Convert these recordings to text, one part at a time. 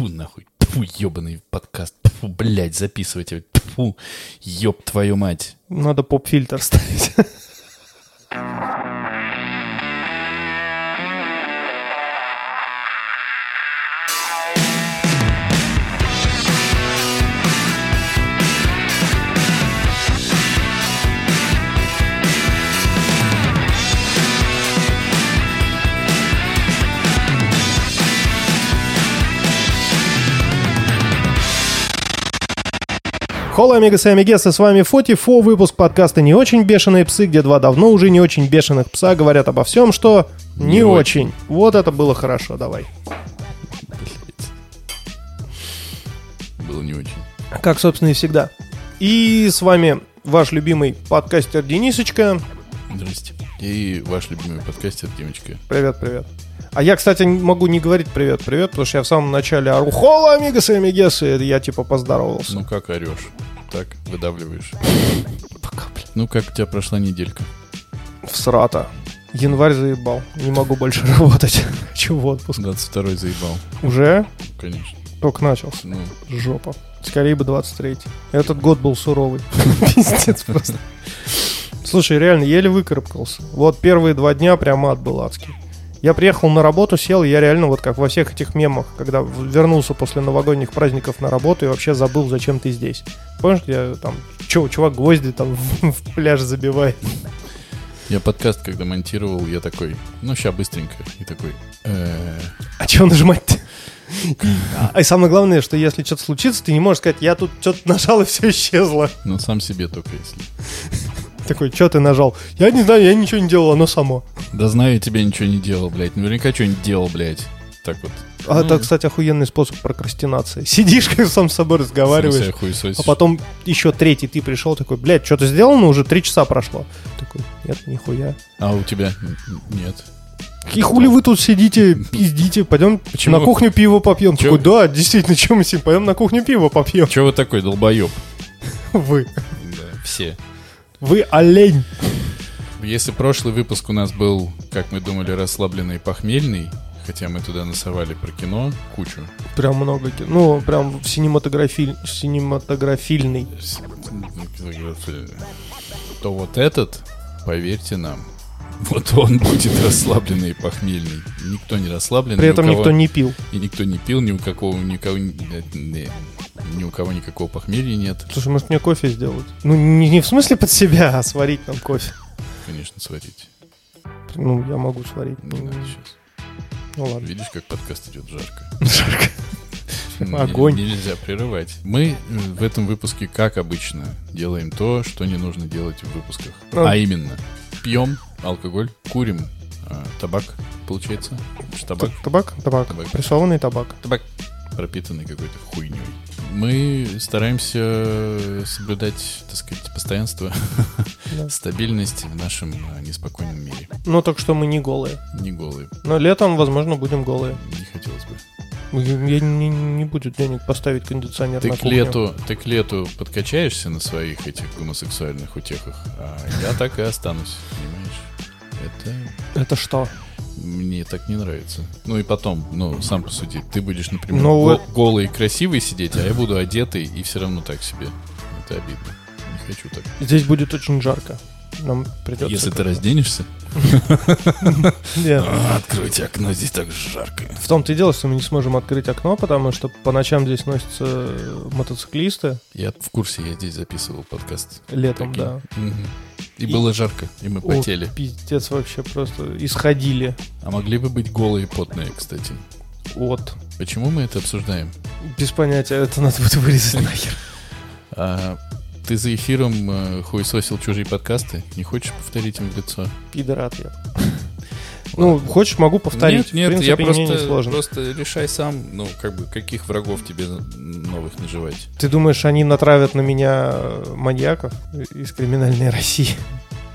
Тьфу, нахуй. Тьфу, ебаный подкаст. Тьфу, блядь, записывайте. Тьфу, еб твою мать. Надо поп-фильтр ставить. Холла, амигасы и амигесы, с вами Фоти, Фо, выпуск подкаста «Не очень бешеные псы», где два давно уже не очень бешеных пса говорят обо всем, что не, Не очень. Вот это было хорошо, давай. Было не очень. Как, собственно, и всегда. И с вами ваш любимый подкастер Денисочка. Здрасте. И ваш любимый подкастер Димочка. Привет, привет. А я, кстати, могу не говорить привет, привет, потому что я в самом начале ору «Холла, амигасы амигесы», я типа поздоровался. Ну как орешь? Так, выдавливаешь. Ну как у тебя прошла неделька? Всрата. Январь заебал. Не могу больше работать. Хочу в отпуск. 22-й заебал. Уже? Конечно. Только начался. Ну, Жопа. Скорее бы 23 Этот год был суровый. Пиздец просто. Слушай, реально, еле выкарабкался. Вот первые два дня прям ад был адский. Я приехал на работу, сел, и я реально вот как во всех этих мемах, когда вернулся после новогодних праздников на работу и вообще забыл, зачем ты здесь. Помнишь, я там, чё, чувак гвозди там в, пляж забивает. я подкаст, когда монтировал, я такой, ну ща быстренько. И такой, А чего нажимать-то? А и самое главное, что если что-то случится, ты не можешь сказать, я тут что-то нажал и все исчезло. ну сам себе только если. Такой, что ты нажал? Я не знаю, я ничего не делал, оно само. Да знаю, я тебе ничего не делал, блядь. Наверняка что-нибудь делал, блядь. Так вот. А Ну, это, кстати, охуенный способ прокрастинации. Сидишь, как сам с собой разговариваешь, а потом еще третий ты пришел такой, блядь, что-то сделано, уже три часа прошло. Такой, нет, нихуя. А у тебя нет. И хули вы тут сидите, пиздите, пойдем Почему? на кухню пиво попьем. Чё? Такой, да, действительно, чем мы сидим, пойдем на кухню пиво попьем. Че вы такой долбоеб? Вы, Да, все. Вы олень. Если прошлый выпуск у нас был, как мы думали, расслабленный и похмельный, хотя мы туда насовали про кино кучу, Прям много, ки- ну, прям синематографиль, синематографильный. с- то вот этот, поверьте нам, вот он будет расслабленный и похмельный. Никто не расслабленный. При этом кого- никто не пил. И никто не пил, ни у какого, ни у кого, ни, у кого никакого похмелья нет. Слушай, может мне кофе сделать? Ну, не, не в смысле под себя, а сварить нам кофе. Конечно, сварить. Ну, я могу сварить. Не Ну, надо сейчас. Ну ладно. Видишь, как подкаст идет жарко. Жарко. Ну, Огонь. не- Нельзя прерывать. Мы э, в этом выпуске, как обычно, делаем то, что не нужно делать в выпусках. Ну. А именно, пьем алкоголь, курим а, табак, получается. Табак, Табак? Табак. Табак. Прессованный табак. табак, пропитанный какой-то хуйней. Мы стараемся соблюдать, так сказать, постоянство, Да. стабильность в нашем а, неспокойном мире. Ну, так что мы не голые. Не голые, Но летом, возможно, будем голые. не хотелось бы. Я не, не будет денег поставить кондиционер Ты на к, лету, ты к лету подкачаешься на своих этих гомосексуальных утехах, а я так и останусь, понимаешь? Это Это что? мне так не нравится. Ну и потом, ну, сам посуди, ты будешь, например, Ну го- вот- голый и красивый сидеть, а я буду одетый и все равно так себе. Это обидно. Не хочу так. Здесь будет очень жарко. Нам придется... Если ты разденешься, Нет. откройте окно, здесь так жарко. В том-то и дело, что мы не сможем открыть окно, потому что по ночам здесь носятся э, мотоциклисты. Я в курсе, я здесь записывал подкаст. Летом, да. И, И- было жарко, и мы О, потели. пиздец вообще просто. Исходили А могли бы быть голые и потные, кстати. от... Почему мы это обсуждаем? Без понятия, это надо будет вырезать нахер. Ты за эфиром э, хуесосил чужие подкасты? Не хочешь повторить им в лицо? Пидорат я. Ну, хочешь, могу повторить. Нет, нет, в принципе, я просто, не сложно. просто решай сам, ну, как бы, каких врагов тебе новых наживать. Ты думаешь, они натравят на меня э, маньяков из криминальной России?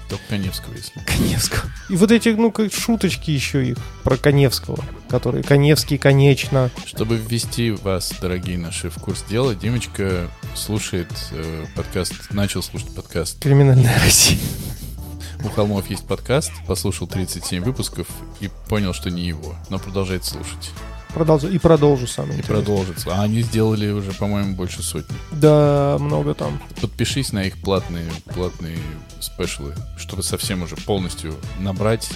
Только Коневского, если. Коневского. И вот эти, ну, как шуточки еще их про Коневского, который Коневский, конечно. Чтобы ввести вас, дорогие наши, в курс дела, Димочка слушает э, подкаст, начал слушать подкаст Криминальная Россия. «У холмов есть подкаст», послушал 37 выпусков и понял, что не его, но продолжает слушать. Продолжу. И продолжу сам. И продолжится. А они сделали уже, по-моему, больше сотни. Да, много там. Подпишись на их платные, платные спешлы, чтобы совсем уже полностью набрать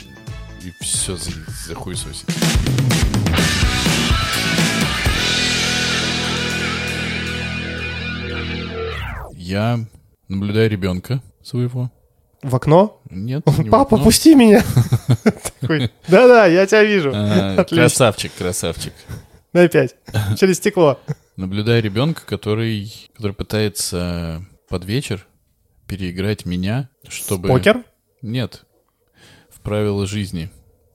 и все за, за хуй сосить. Я наблюдаю ребенка своего. В окно? Нет, не Папа, окно. пусти меня. Да-да, я тебя вижу. А. Красавчик, красавчик. Дай пять. Через стекло. Наблюдаю ребенка, который, который пытается под вечер переиграть меня, чтобы... Покер? Нет. В правила жизни.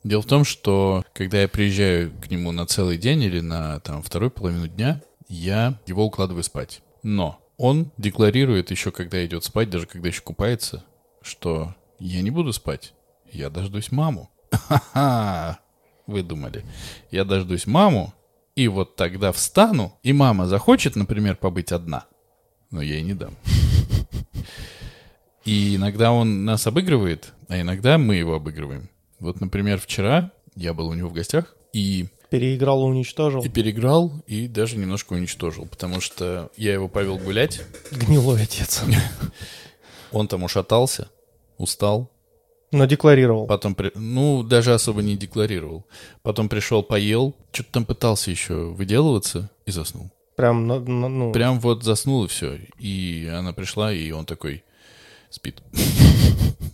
Дело в том, что когда я приезжаю к нему на целый день или на там, вторую половину дня, я его укладываю спать. Но он декларирует еще, когда идет спать, даже когда еще купается, что я не буду спать. Я дождусь маму. Ха-ха! Вы думали. Я дождусь маму, и вот тогда встану, и мама захочет, например, побыть одна. Но я ей не дам. И иногда он нас обыгрывает, а иногда мы его обыгрываем. Вот, например, вчера я был у него в гостях и, Переиграл и уничтожил. и переиграл, и даже немножко уничтожил, потому что я его повел гулять, Гнилой отец. он там ушатался, устал, Но декларировал. потом, при- ну, даже особо не декларировал. Потом пришел, поел, что-то там пытался еще выделываться и заснул. Прям, ну, Прям вот заснул и все. И она пришла, и он такой спит.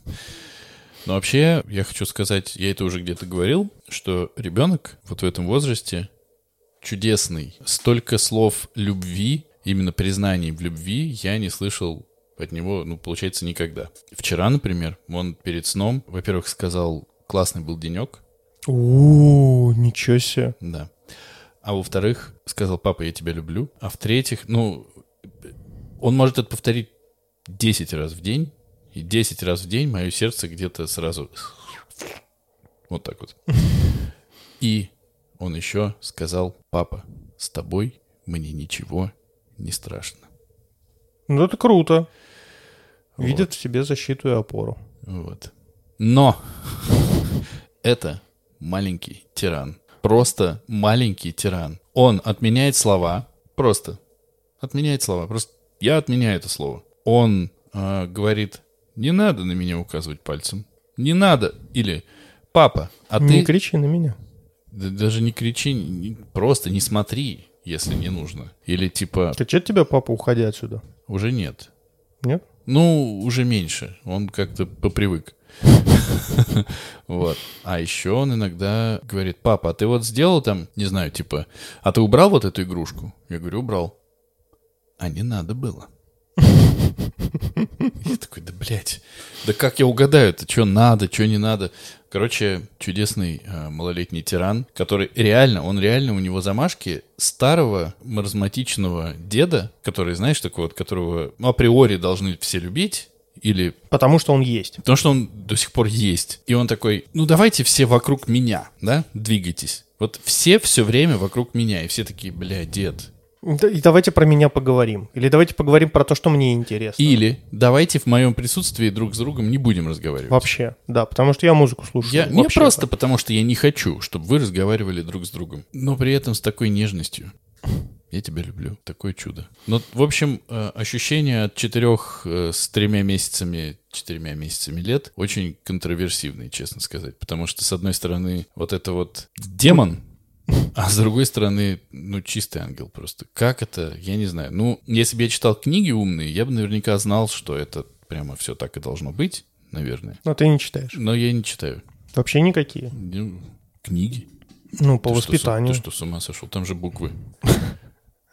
Но вообще, я хочу сказать, я это уже где-то говорил, что ребенок вот в этом возрасте чудесный. Столько слов любви, именно признаний в любви я не слышал от него, ну, получается, никогда. Вчера, например, он перед сном, во-первых, сказал, классный был денек, У, ничего себе. да. А во-вторых, сказал, папа, я тебя люблю. А в-третьих, ну, он может это повторить 10 раз в день, и 10 раз в день мое сердце где-то сразу вот так вот. И он еще сказал, папа, с тобой мне ничего не страшно. Ну, это круто. Видят в себе защиту и опору. Вот. Но это маленький тиран. Просто маленький тиран. Он отменяет слова. Просто отменяет слова. Просто я отменяю это слово. Он э, говорит, не надо на меня указывать пальцем. Не надо. Или, папа, а Не ты... кричи на меня. Да даже не кричи, не- просто не смотри, если не нужно. Или типа, что тебя, папа, уходи отсюда? уже нет. Нет? Ну, уже меньше. Он как-то попривык. Вот. А еще он иногда говорит, папа, а ты вот сделал там, не знаю, типа, а ты убрал вот эту игрушку? Я говорю, убрал. А не надо было. Я такой, да блядь, да как я угадаю, это что надо, что не надо. Короче, чудесный э, малолетний тиран, который реально, он реально, у него замашки старого маразматичного деда, который, знаешь, такой вот, которого априори должны все любить, или Потому что он есть. Потому что он до сих пор есть. И он такой, ну давайте все вокруг меня, да, двигайтесь. Вот все все время вокруг меня. И все такие, бля, дед. Давайте про меня поговорим. Или давайте поговорим про то, что мне интересно. Или давайте в моем присутствии друг с другом не будем разговаривать. Вообще, да, потому что я музыку слушаю. Я, не просто потому, что я не хочу, чтобы вы разговаривали друг с другом. Но при этом с такой нежностью. Я тебя люблю. Такое чудо. Ну, в общем, э, ощущение от четырех э, с тремя месяцами, четырьмя месяцами лет очень контроверсивные, честно сказать. Потому что, с одной стороны, вот это вот демон, а с другой стороны, ну, чистый ангел просто. Как это? Я не знаю. Ну, если бы я читал книги умные, я бы наверняка знал, что это прямо все так и должно быть, наверное. Но ты не читаешь. Но я не читаю. Вообще никакие. Ну, Книги? Ну, по Ты что, воспитанию. Ты что, с ума сошел? Там же буквы.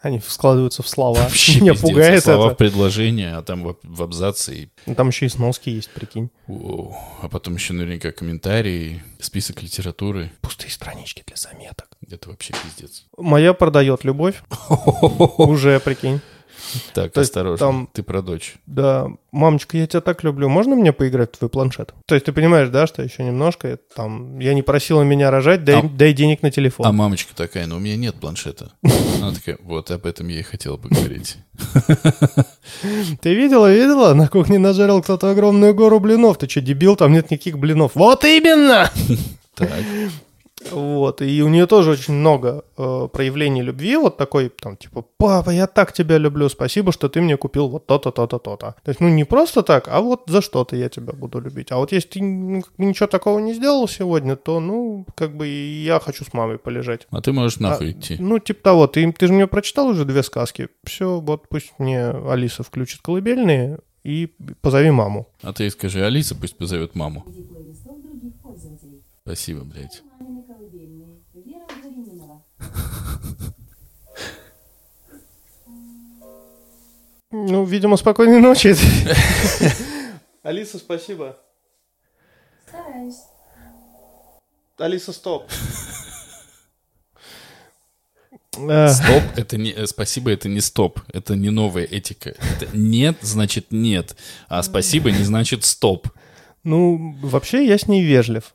Они складываются в слова. Вообще Меня пиздец. пугает Слова в это. предложение, а там в, в абзаце. И... Ну, Там еще и сноски есть, прикинь. Воу. А потом еще наверняка комментарии, список литературы. Пустые странички для заметок. Это вообще пиздец. Моя продает любовь. Уже, прикинь. Так, То осторожно. там- Ты про дочь. Да, мамочка, я тебя так люблю. Можно мне поиграть в твой планшет? То есть ты понимаешь, да, что еще немножко там я не просила меня рожать, дай, А- дай денег на телефон. А мамочка такая, ну у меня нет планшета. Она такая, вот об этом я и хотел поговорить. Ты видела, видела? На кухне нажарил кто-то огромную гору блинов. Ты что, дебил? Там нет никаких блинов. Вот именно! Так. Вот, и у нее тоже очень много э, проявлений любви, вот такой, там, типа, папа, я так тебя люблю, спасибо, что ты мне купил вот то-то, то-то, то-то. То есть, ну, не просто так, а вот за что-то я тебя буду любить. А вот если ты ничего такого не сделал сегодня, то, ну, как бы я хочу с мамой полежать. А ты можешь нахуй А, идти. Ну, типа того, ты, ты же мне прочитал уже две сказки. Все, вот пусть мне Алиса включит колыбельные и позови маму. А ты скажи, Алиса пусть позовет маму. Спасибо, блядь. Ну, видимо, спокойной ночи. Алиса, спасибо. Стараюсь. Алиса, стоп. Э, Стоп, это не... э, Спасибо, это не стоп. Это не новая этика. Это нет, значит нет. А спасибо не значит стоп. Ну, вообще я с ней вежлив.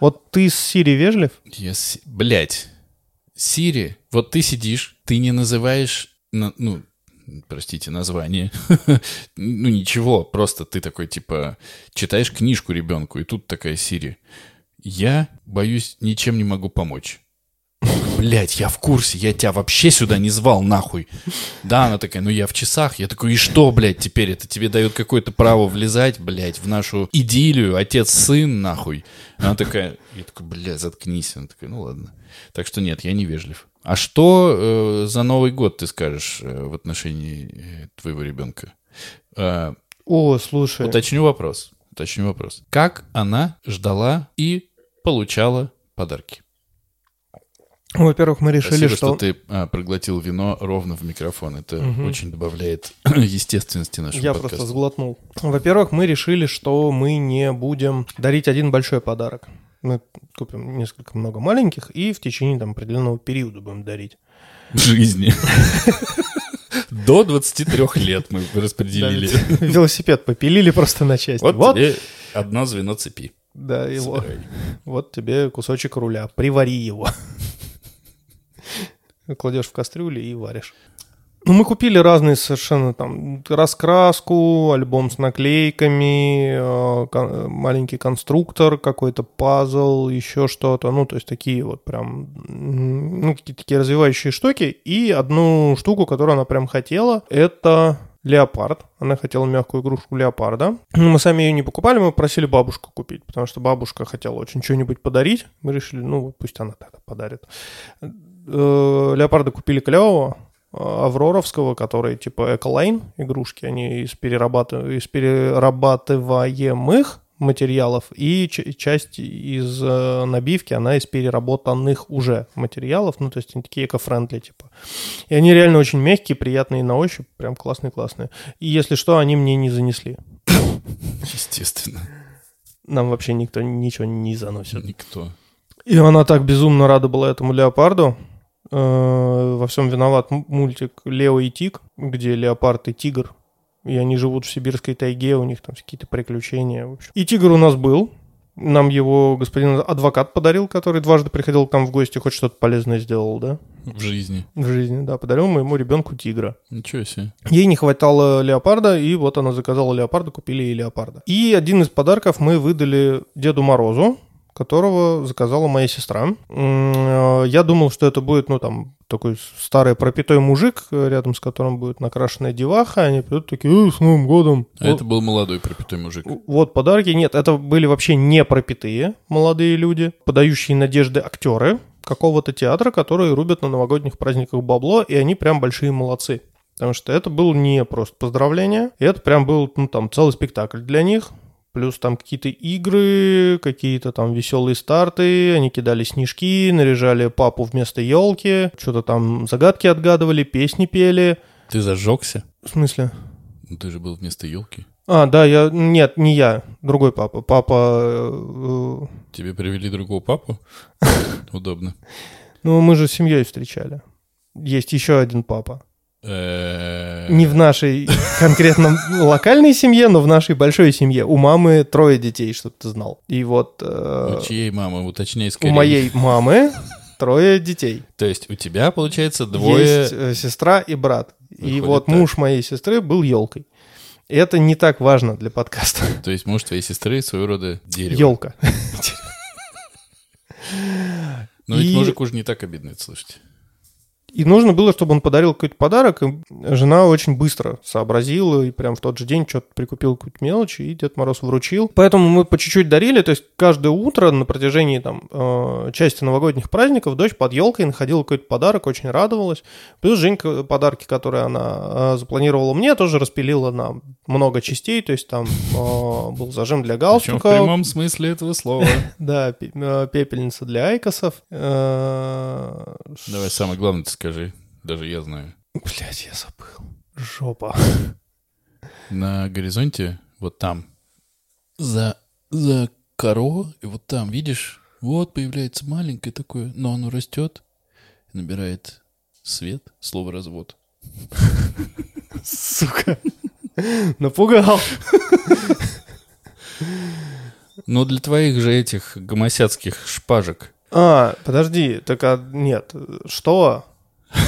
Вот ты с Сири вежлив? Я с- Блядь. Сири, вот ты сидишь, ты не называешь, на- ну, простите, название. ну, ничего, просто ты такой, типа, читаешь книжку ребенку, и тут такая Сири. Я, боюсь, ничем не могу помочь. Блять, я в курсе, я тебя вообще сюда не звал, нахуй. Да, она такая, ну я в часах. Я такой, и что, блядь, теперь это тебе дает какое-то право влезать, блядь, в нашу идиллию, отец-сын, нахуй. Она такая, я такой, блядь, заткнись. Она такая, ну ладно. Так что нет, я не вежлив. А что э, за Новый год ты скажешь э, в отношении э, твоего ребенка? Э, О, слушай. уточню вопрос. Уточню вопрос. Как она ждала и получала подарки? Во-первых, мы решили, Спасибо, что... что, ты а, проглотил вино ровно в микрофон. Это очень добавляет естественности нашему Я подкасту. просто сглотнул. Во-первых, мы решили, что мы не будем дарить один большой подарок. Мы купим несколько много маленьких и в течение там, определенного периода будем дарить. В жизни. До 23 лет мы распределили. Велосипед попилили просто на части. Вот Вот, тебе одно звено цепи. да, его. Вот тебе кусочек руля. Привари его. Кладешь в кастрюлю и варишь. Ну, мы купили разные совершенно там раскраску, альбом с наклейками, э, маленький конструктор, какой-то пазл, еще что-то. Ну, то есть такие вот прям, ну, какие-то такие развивающие штуки. И одну штуку, которую она прям хотела, это леопард. Она хотела мягкую игрушку леопарда. Ну, Мы сами ее не покупали, мы просили бабушку купить, потому что бабушка хотела очень что-нибудь подарить. Мы решили, ну, пусть она тогда подарит. Э, Леопарда купили клевого, авроровского, который типа эколайн игрушки, они из, перерабатыв- из перерабатываемых материалов, и часть из э, набивки, она из переработанных уже материалов, ну, то есть они такие эко-френдли, типа. И они реально очень мягкие, приятные на ощупь, прям классные-классные. И если что, они мне не занесли. Естественно. Нам вообще никто ничего не заносит. Никто. И она так безумно рада была этому леопарду. Э, Во всем виноват мультик Лео и Тиг, где леопард и тигр. И они живут в сибирской тайге, у них там какие-то приключения. В общем. И тигр у нас был. Нам его господин адвокат подарил, который дважды приходил к нам в гости, хоть что-то полезное сделал, да? В жизни. В жизни, да. Подарил моему ребенку тигра. Ничего себе. Ей не хватало леопарда, и вот она заказала леопарда, купили ей леопарда. И один из подарков мы выдали Деду Морозу, которого заказала моя сестра. Э, Я думал, что это будет, ну, там, такой старый пропитой мужик, э, рядом с которым будет накрашенная деваха, они придут такие, «Э, с Новым годом! А Вот- это был молодой пропитой мужик. вот подарки. Нет, это были вообще не пропитые молодые люди, подающие надежды актеры какого-то театра, которые рубят на новогодних праздниках бабло, и они прям большие молодцы. Потому что это было не просто поздравление, это прям был, ну, там, целый спектакль для них. Плюс там какие-то игры, какие-то там веселые старты, они кидали снежки, наряжали папу вместо елки, что-то там загадки отгадывали, песни пели. Ты зажегся? В смысле? Ну, ты же был вместо елки. А, да, я... Нет, не я, другой папа. Папа... э, Тебе привели другого папу? Удобно. Ну, мы же с семьей встречали. Есть еще один папа. Э, Не в нашей конкретно локальной семье, но в нашей большой семье. У мамы трое детей, чтобы ты знал. И вот э, У чьей мамы? Уточняй у скорее. моей мамы трое детей. То есть у тебя, получается, двое... Есть э, сестра и брат. И вот так. муж моей сестры был елкой. Это не так важно для подкаста. То есть муж твоей сестры своего рода дерево. Елка. Но ведь И- мужику уже не так обидно это слышать. И нужно было, чтобы он подарил какой-то подарок, и жена очень быстро сообразила и прям в тот же день что-то прикупил какую-то мелочь, и Дед Мороз вручил. Поэтому мы по чуть-чуть дарили, то есть каждое утро на протяжении там э, части новогодних праздников дочь под елкой находила какой-то подарок, очень радовалась. Плюс Женька подарки, которые она э, запланировала мне, тоже распилила на много частей, то есть там э, был зажим для Причем в галстука, прямом смысле этого слова. да, пе- пепельница для айкосов. Давай самое главное ты скажи. Даже я знаю. Блять, я забыл. Жопа. На горизонте, вот там, за, за коро, и вот там, видишь, вот появляется маленькое такое, но оно растет, набирает свет, слово развод. Сука. Напугал. Но для твоих же этих гомосяцких шпажек А, подожди, так а, нет, что?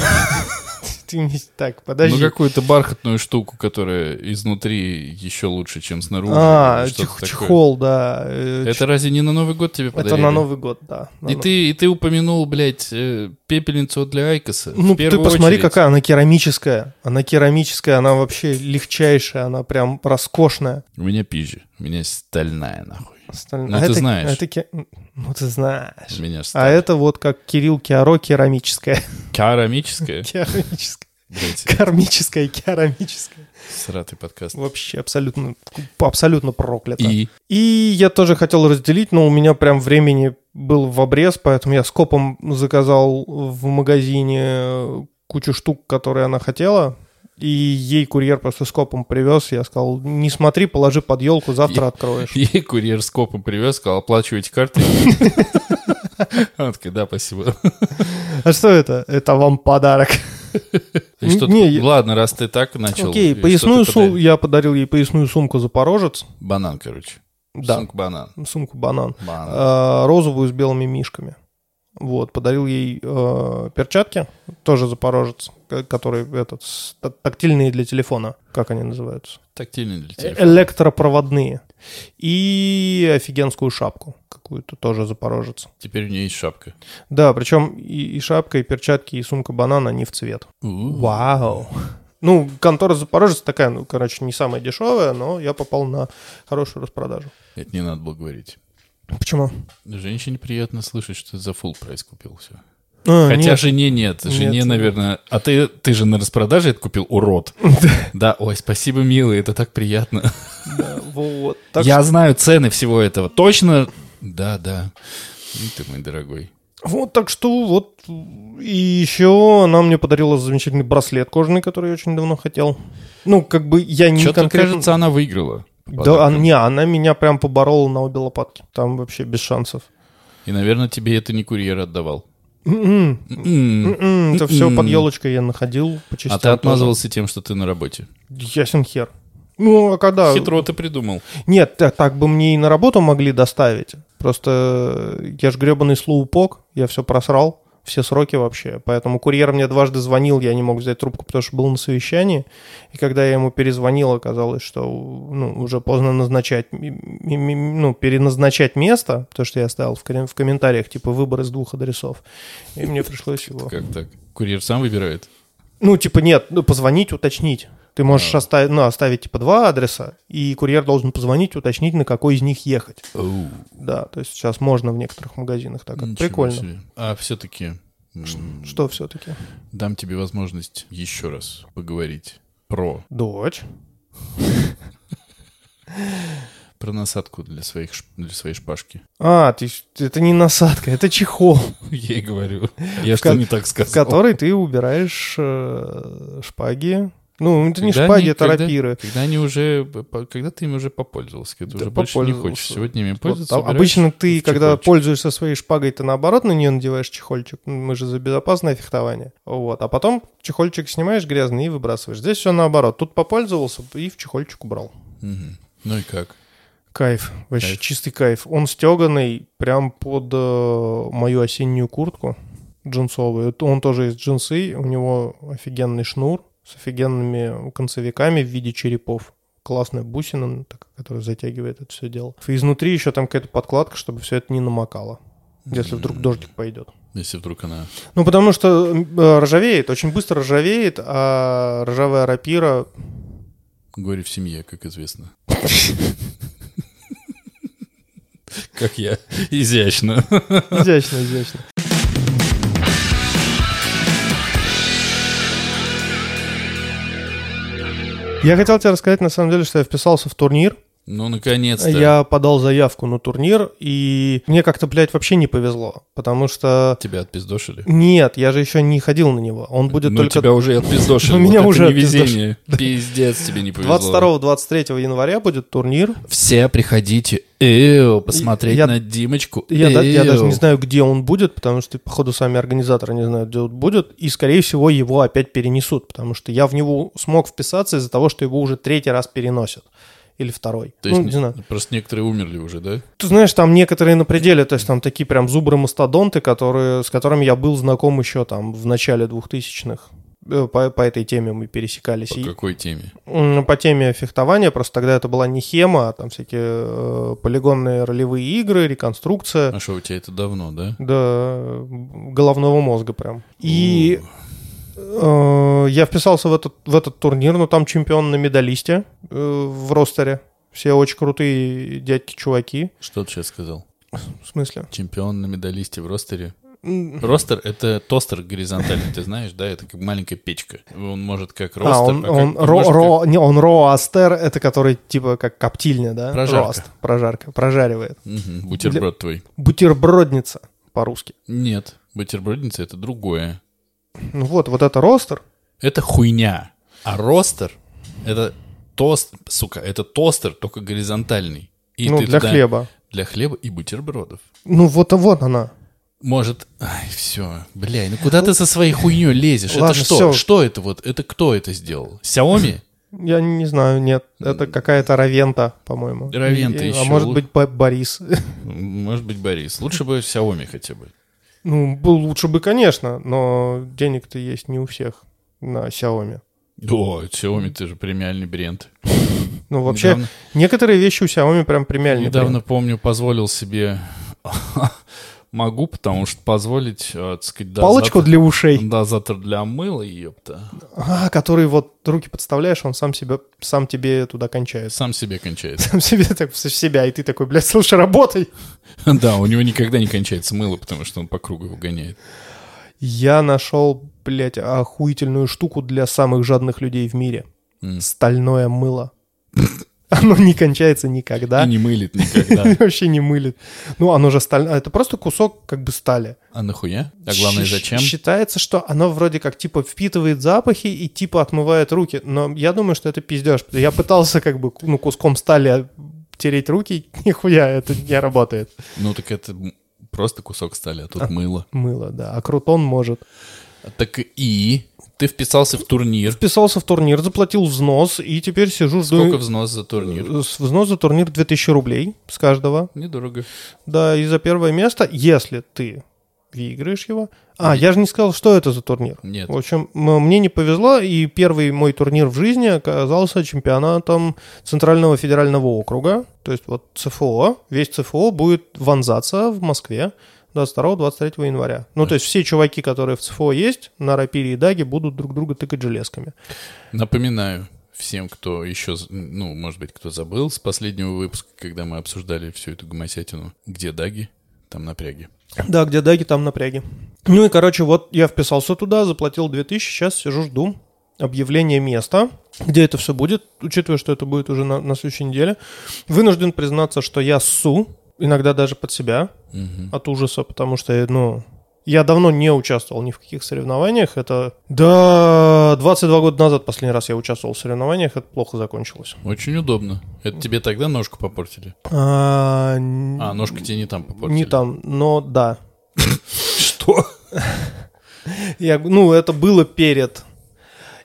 Ты так, подожди. Ну, какую-то бархатную штуку, которая изнутри еще лучше, чем снаружи. а, чех- чехол, да. э, Это разве не на Новый год тебе Это подарили? на Новый год, да. На И Новый- ты, и ты упомянул, блядь, э, пепельницу для Айкоса. Ну, ты посмотри, очередь. какая она керамическая. Она керамическая, она вообще легчайшая, она прям роскошная. У меня пизжи. У меня стальная, нахуй. Остальное- Ну, а ты это- знаешь. а это Ну, ты знаешь. Меня А это вот как Кирилл Киаро керамическая. Керамическая? Керамическая. Блядь, Кармическая, керамическая. сратый подкаст. Вообще абсолютно, абсолютно проклято. И И я тоже хотел разделить, но у меня прям времени был в обрез, поэтому я скопом заказал в магазине кучу штук, которые она хотела. И ей курьер просто скопом привез. Я сказал, не смотри, положи под елку, завтра откроешь. ей курьер с копом привез, сказал, оплачивайте картой. Она такая, да, спасибо. А что это? Это вам подарок. Что Не, Ладно, раз ты так начал. Окей, поясную сумку. Я подарил ей поясную сумку Запорожец. Банан, короче. Да, Сумка банан. сумку банан. Банан. а, розовую с белыми мишками. Вот, подарил ей э, перчатки, тоже запорожец, ко- которые этот, тактильные для телефона, как они называются? Тактильный для Э, телефона. Электропроводные. И офигенскую шапку какую-то, тоже запорожец. Теперь у нее есть шапка. Да, причем и, и шапка, и перчатки, и сумка банан, они в цвет. У-у. Вау. Ну, контора Запорожец такая, ну, короче, не самая дешевая, но я попал на хорошую распродажу. Это не надо было говорить. Почему? Женщине приятно слышать, что ты за full прайс купил все. А, Хотя нет. жене нет. Жене, Нет. наверное... А ты, ты же на распродаже это купил, урод. Да, ой, спасибо, милый, это так приятно. Я знаю цены всего этого. Точно? Да, да. Ну ты мой дорогой. Вот так что вот. И еще она мне подарила замечательный браслет кожаный, который я очень давно хотел. Ну, как бы я не Что-то, конкретно... кажется, она выиграла. Да, а, не, она меня прям поборола на обе лопатки. Там вообще без шансов. И, наверное, тебе это не курьер отдавал. М-м, М-м. м-м, Это все под елочкой я находил по частям. А ты отмазывался тем, что ты на работе. тоже. Ясен хер. Ну, а когда... Хитро ты придумал. Нет, так, бы мне и на работу могли доставить. Просто э, я ж гребаный слоупок, я все просрал, все сроки вообще. Поэтому курьер мне дважды звонил, я не мог взять трубку, потому что был на совещании. И когда я ему перезвонил, оказалось, что ну, уже поздно назначать, ну, переназначать место, то, что я оставил в, в комментариях, типа выбор из двух адресов. И мне пришлось его... Как так? Курьер сам выбирает? Ну, типа, нет, ну, позвонить, уточнить. Ты можешь оставить, ну, оставить, типа, два адреса, и курьер должен позвонить, уточнить, на какой из них ехать. Оу, Да, то есть сейчас можно в некоторых магазинах так. Ничего прикольно. себе. А все-таки Что все-таки? дам тебе возможность еще раз поговорить про, Дочь. про насадку для, своих, для своей шпажки. А, ты, это не насадка, это чехол, Я и говорю. Я В что не так в сказал? который ты убираешь э, шпаги. Ну, это не Когда шпаги, они- это когда- рапиры. Когда они уже, когда ты им уже попользовался, когда Да, уже больше не хочешь сегодня ими Вот, пользоваться. а- убираешь обычно ты, в когда чехольчик. пользуешься своей шпагой, ты наоборот на нее надеваешь чехольчик. Ну, Мы же за безопасное фехтование. Вот. А потом чехольчик снимаешь грязный и выбрасываешь. Здесь все наоборот. Тут попользовался и в чехольчик убрал. Мгм. Ну и как? Кайф, вообще Кайф. чистый кайф. Он стеганый прям под э, мою осеннюю куртку джинсовую. Он тоже из джинсы, у него офигенный шнур с офигенными концевиками в виде черепов. Классная бусина, так- которая затягивает это все дело. И изнутри еще там какая-то подкладка, чтобы все это не намокало, если вдруг дождик пойдет. Если вдруг она... Ну, потому что э, ржавеет, очень быстро ржавеет, а ржавая рапира... Горе в семье, как известно. Как я. Изящно. Изящно, изящно. Я хотел тебе рассказать, на самом деле, что я вписался в турнир. Ну, наконец-то. Я подал заявку на турнир, и мне как-то, блядь, вообще не повезло, потому что... Тебя отпиздошили? Нет, я же еще не ходил на него. Он будет ну, только... тебя уже отпиздошили. Ну, меня уже невезение. Пиздец, тебе не повезло. 22-23 января будет турнир. Все приходите, эу, посмотреть Я- на Димочку. Я, да- я даже не знаю, где он будет, потому что, походу, сами организаторы не знают, где он будет. И, скорее всего, его опять перенесут, потому что я в него смог вписаться из-за того, что его уже третий раз переносят. Или второй. То есть ну, не знаю. просто некоторые умерли уже, да? Ты знаешь, там некоторые на пределе, то есть там такие прям зубры-мастодонты, которые, с которыми я был знаком еще там в начале 2000-х. Э, По, по этой теме мы пересекались. По какой теме? По теме фехтования, просто тогда это была не хема, а там всякие э, полигонные ролевые игры, реконструкция. А что, у тебя это давно, да? до головного мозга прям. И э, я вписался в этот, в этот турнир, но там чемпион на медалисте э, в ростере. Все очень крутые дядьки-чуваки. Что ты сейчас сказал? В смысле? Чемпион на медалисте в ростере. Ростер — это тостер горизонтальный, ты знаешь, да? Это как маленькая печка. Он может как ростер... А, он, как- он, ро, может ро- не, он роастер, это который типа как коптильня, да? Прожарка. Роаст, прожарка, прожаривает. как- Мгм, бутерброд твой. Бутербродница по-русски. Нет, бутербродница — это другое. Ну вот, вот это ростер. Это хуйня. А ростер — это тост... Сука, это тостер, только горизонтальный. И ну, ты для туда- хлеба. Для хлеба и бутербродов. Ну вот, вот она. Может... Ай, все. Бля, ну куда ты со своей хуйней лезешь? Ладно, это что? всё. Что это вот? Это кто это сделал? Xiaomi? Я не знаю, нет. Это какая-то Равента, по-моему. Равента И- еще А может быть, Борис. Может быть, Борис. Лучше бы Xiaomi хотя бы. Ну, был лучше бы, конечно, но денег-то есть не у всех на Xiaomi. О, Xiaomi, ты же премиальный бренд. Ну, вообще, Недавно- некоторые вещи у Xiaomi прям премиальные. Недавно, помню, позволил себе... Могу, потому что позволить, э, так сказать, Палочку дозатор- для ушей. Дозатор для мыла, ёпта. А, который вот руки подставляешь, он сам, себя, сам тебе туда кончает. Сам себе кончает. Сам себе так в себя, и ты такой, блядь, слушай, работай. Да, у него никогда не кончается мыло, потому что он по кругу его гоняет. Я нашел, блядь, охуительную штуку для самых жадных людей в мире. Стальное мыло. Оно не кончается никогда. И не мылит никогда. Вообще не мылит. Ну, оно же сталь... Это просто кусок как бы стали. А нахуя? А главное, зачем? Считается, что оно вроде как типа впитывает запахи и типа отмывает руки. Но я думаю, что это пиздеж. Я пытался как бы ну, куском стали тереть руки, нихуя, это не работает. Ну, так это просто кусок стали, а тут мыло. Мыло, да. А крутон может. Так и ты вписался в турнир. Вписался в турнир, заплатил взнос, и теперь сижу, жду... Сколько взнос за турнир? С- Взнос за турнир 2000 рублей с каждого. Недорого. Да, и за первое место, если ты выиграешь его... А, я же не сказал, что это за турнир. Нет. В общем, мне не повезло, и первый мой турнир в жизни оказался чемпионатом Центрального федерального округа. То есть вот ЦФО, весь ЦФО будет вонзаться в Москве 22-23 января. Ну, то есть все чуваки, которые в ЦФО есть, на рапире и даге будут друг друга тыкать железками. Напоминаю всем, кто еще, ну, может быть, кто забыл с последнего выпуска, когда мы обсуждали всю эту гомосятину. Где даги, там напряги. Да, где даги, там напряги. Ну и, короче, вот я вписался туда, заплатил 2000, сейчас сижу, жду объявления места, где это все будет, учитывая, что это будет уже на, на следующей неделе. Вынужден признаться, что я ссу, иногда даже под себя, Мгм. от ужаса, потому что, ну, я давно не участвовал ни в каких соревнованиях. Это, да, 22 года назад последний раз я участвовал в соревнованиях, это плохо закончилось. Очень удобно. Это тебе тогда ножку попортили? А, А, ножка тебе не там попортили. не там, но да. Что? Я, ну, это было перед.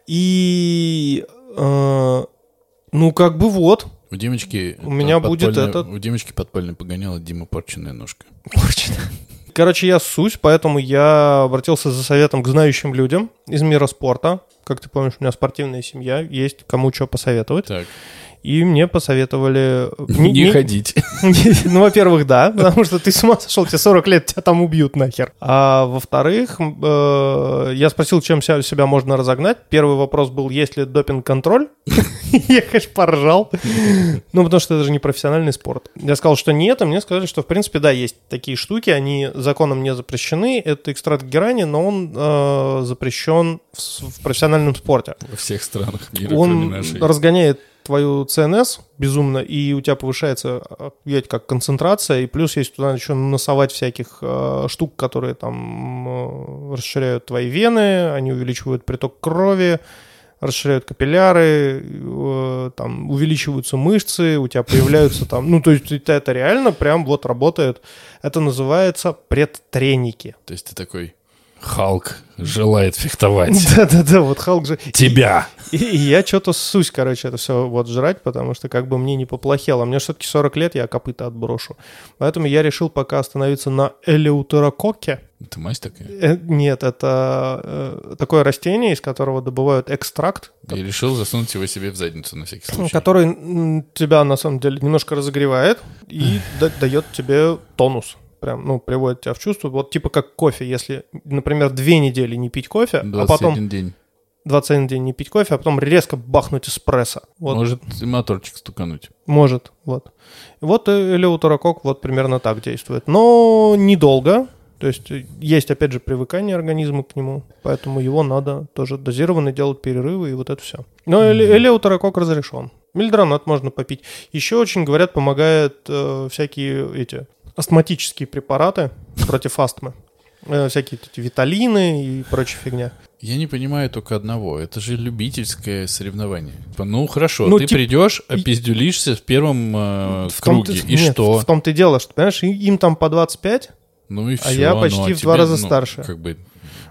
И, э, ну, как бы вот. У Димочки... У меня будет этот- У Димочки подпольно погоняла Дима порченная ножка. Короче, я ссусь, поэтому я обратился за советом к знающим людям из мира спорта. Как ты помнишь, у меня спортивная семья, есть кому что посоветовать. Так, И мне посоветовали... Не, ходить. Ну, во-первых, да, потому что ты с ума сошел, тебе 40 лет, тебя там убьют нахер. А во-вторых, э, я спросил, чем себя можно разогнать. Первый вопрос был, есть ли допинг-контроль? Я, конечно, поржал. Ну, потому что это же не профессиональный спорт. Я сказал, что нет, и мне сказали, что, в принципе, да, есть такие штуки, они законом не запрещены. Это экстракт герани, но он э, запрещен в, профессиональном спорте. Во всех странах мира, Он разгоняет твою ЦНС безумно, и у тебя повышается, э, видать, как концентрация, и плюс есть туда еще насовать всяких э, штук, которые там э, расширяют твои вены, они увеличивают приток крови, расширяют капилляры, э, там увеличиваются мышцы, у тебя появляются там, ну то есть это реально прям вот работает. Это называется предтреники. То есть ты такой, Халк желает фехтовать. Да-да-да, вот Халк же... Тебя. И, и я что-то ссусь, короче, это все вот жрать, потому что как бы мне не поплохело. Мне все-таки 40 лет, я копыта отброшу. Поэтому я решил пока остановиться на элеутерококе. Ты мазь такая? Э, нет, это э, такое растение, из которого добывают экстракт, И решил засунуть его себе в задницу на всякий случай. который тебя на самом деле немножко разогревает и да- дает тебе тонус. Прям, ну, приводит тебя в чувство. Вот типа как кофе. Если, например, две недели не пить кофе, а потом 21 день. 21 день не пить кофе, а потом резко бахнуть эспрессо. Вот. Может моторчик стукануть. Может, вот. Вот э, элеутерокок вот примерно так действует. Но недолго. То есть э, есть, опять же, привыкание организма к нему, поэтому его надо тоже дозированно делать перерывы и вот это все. Но эле- элеутерокок разрешен. Мильдронат можно попить. Еще очень, говорят, помогает э, всякие эти астматические препараты против астмы. Э, всякие эти виталины и прочая фигня. Я не понимаю только одного. Это же любительское соревнование. Ну, хорошо, Ну, ты тип- придешь, опиздюлишься в первом э, В круге. И нет, что? В том-то и дело, что, понимаешь, им там по 25, Ну и все. я почти в два раза старше. Как бы,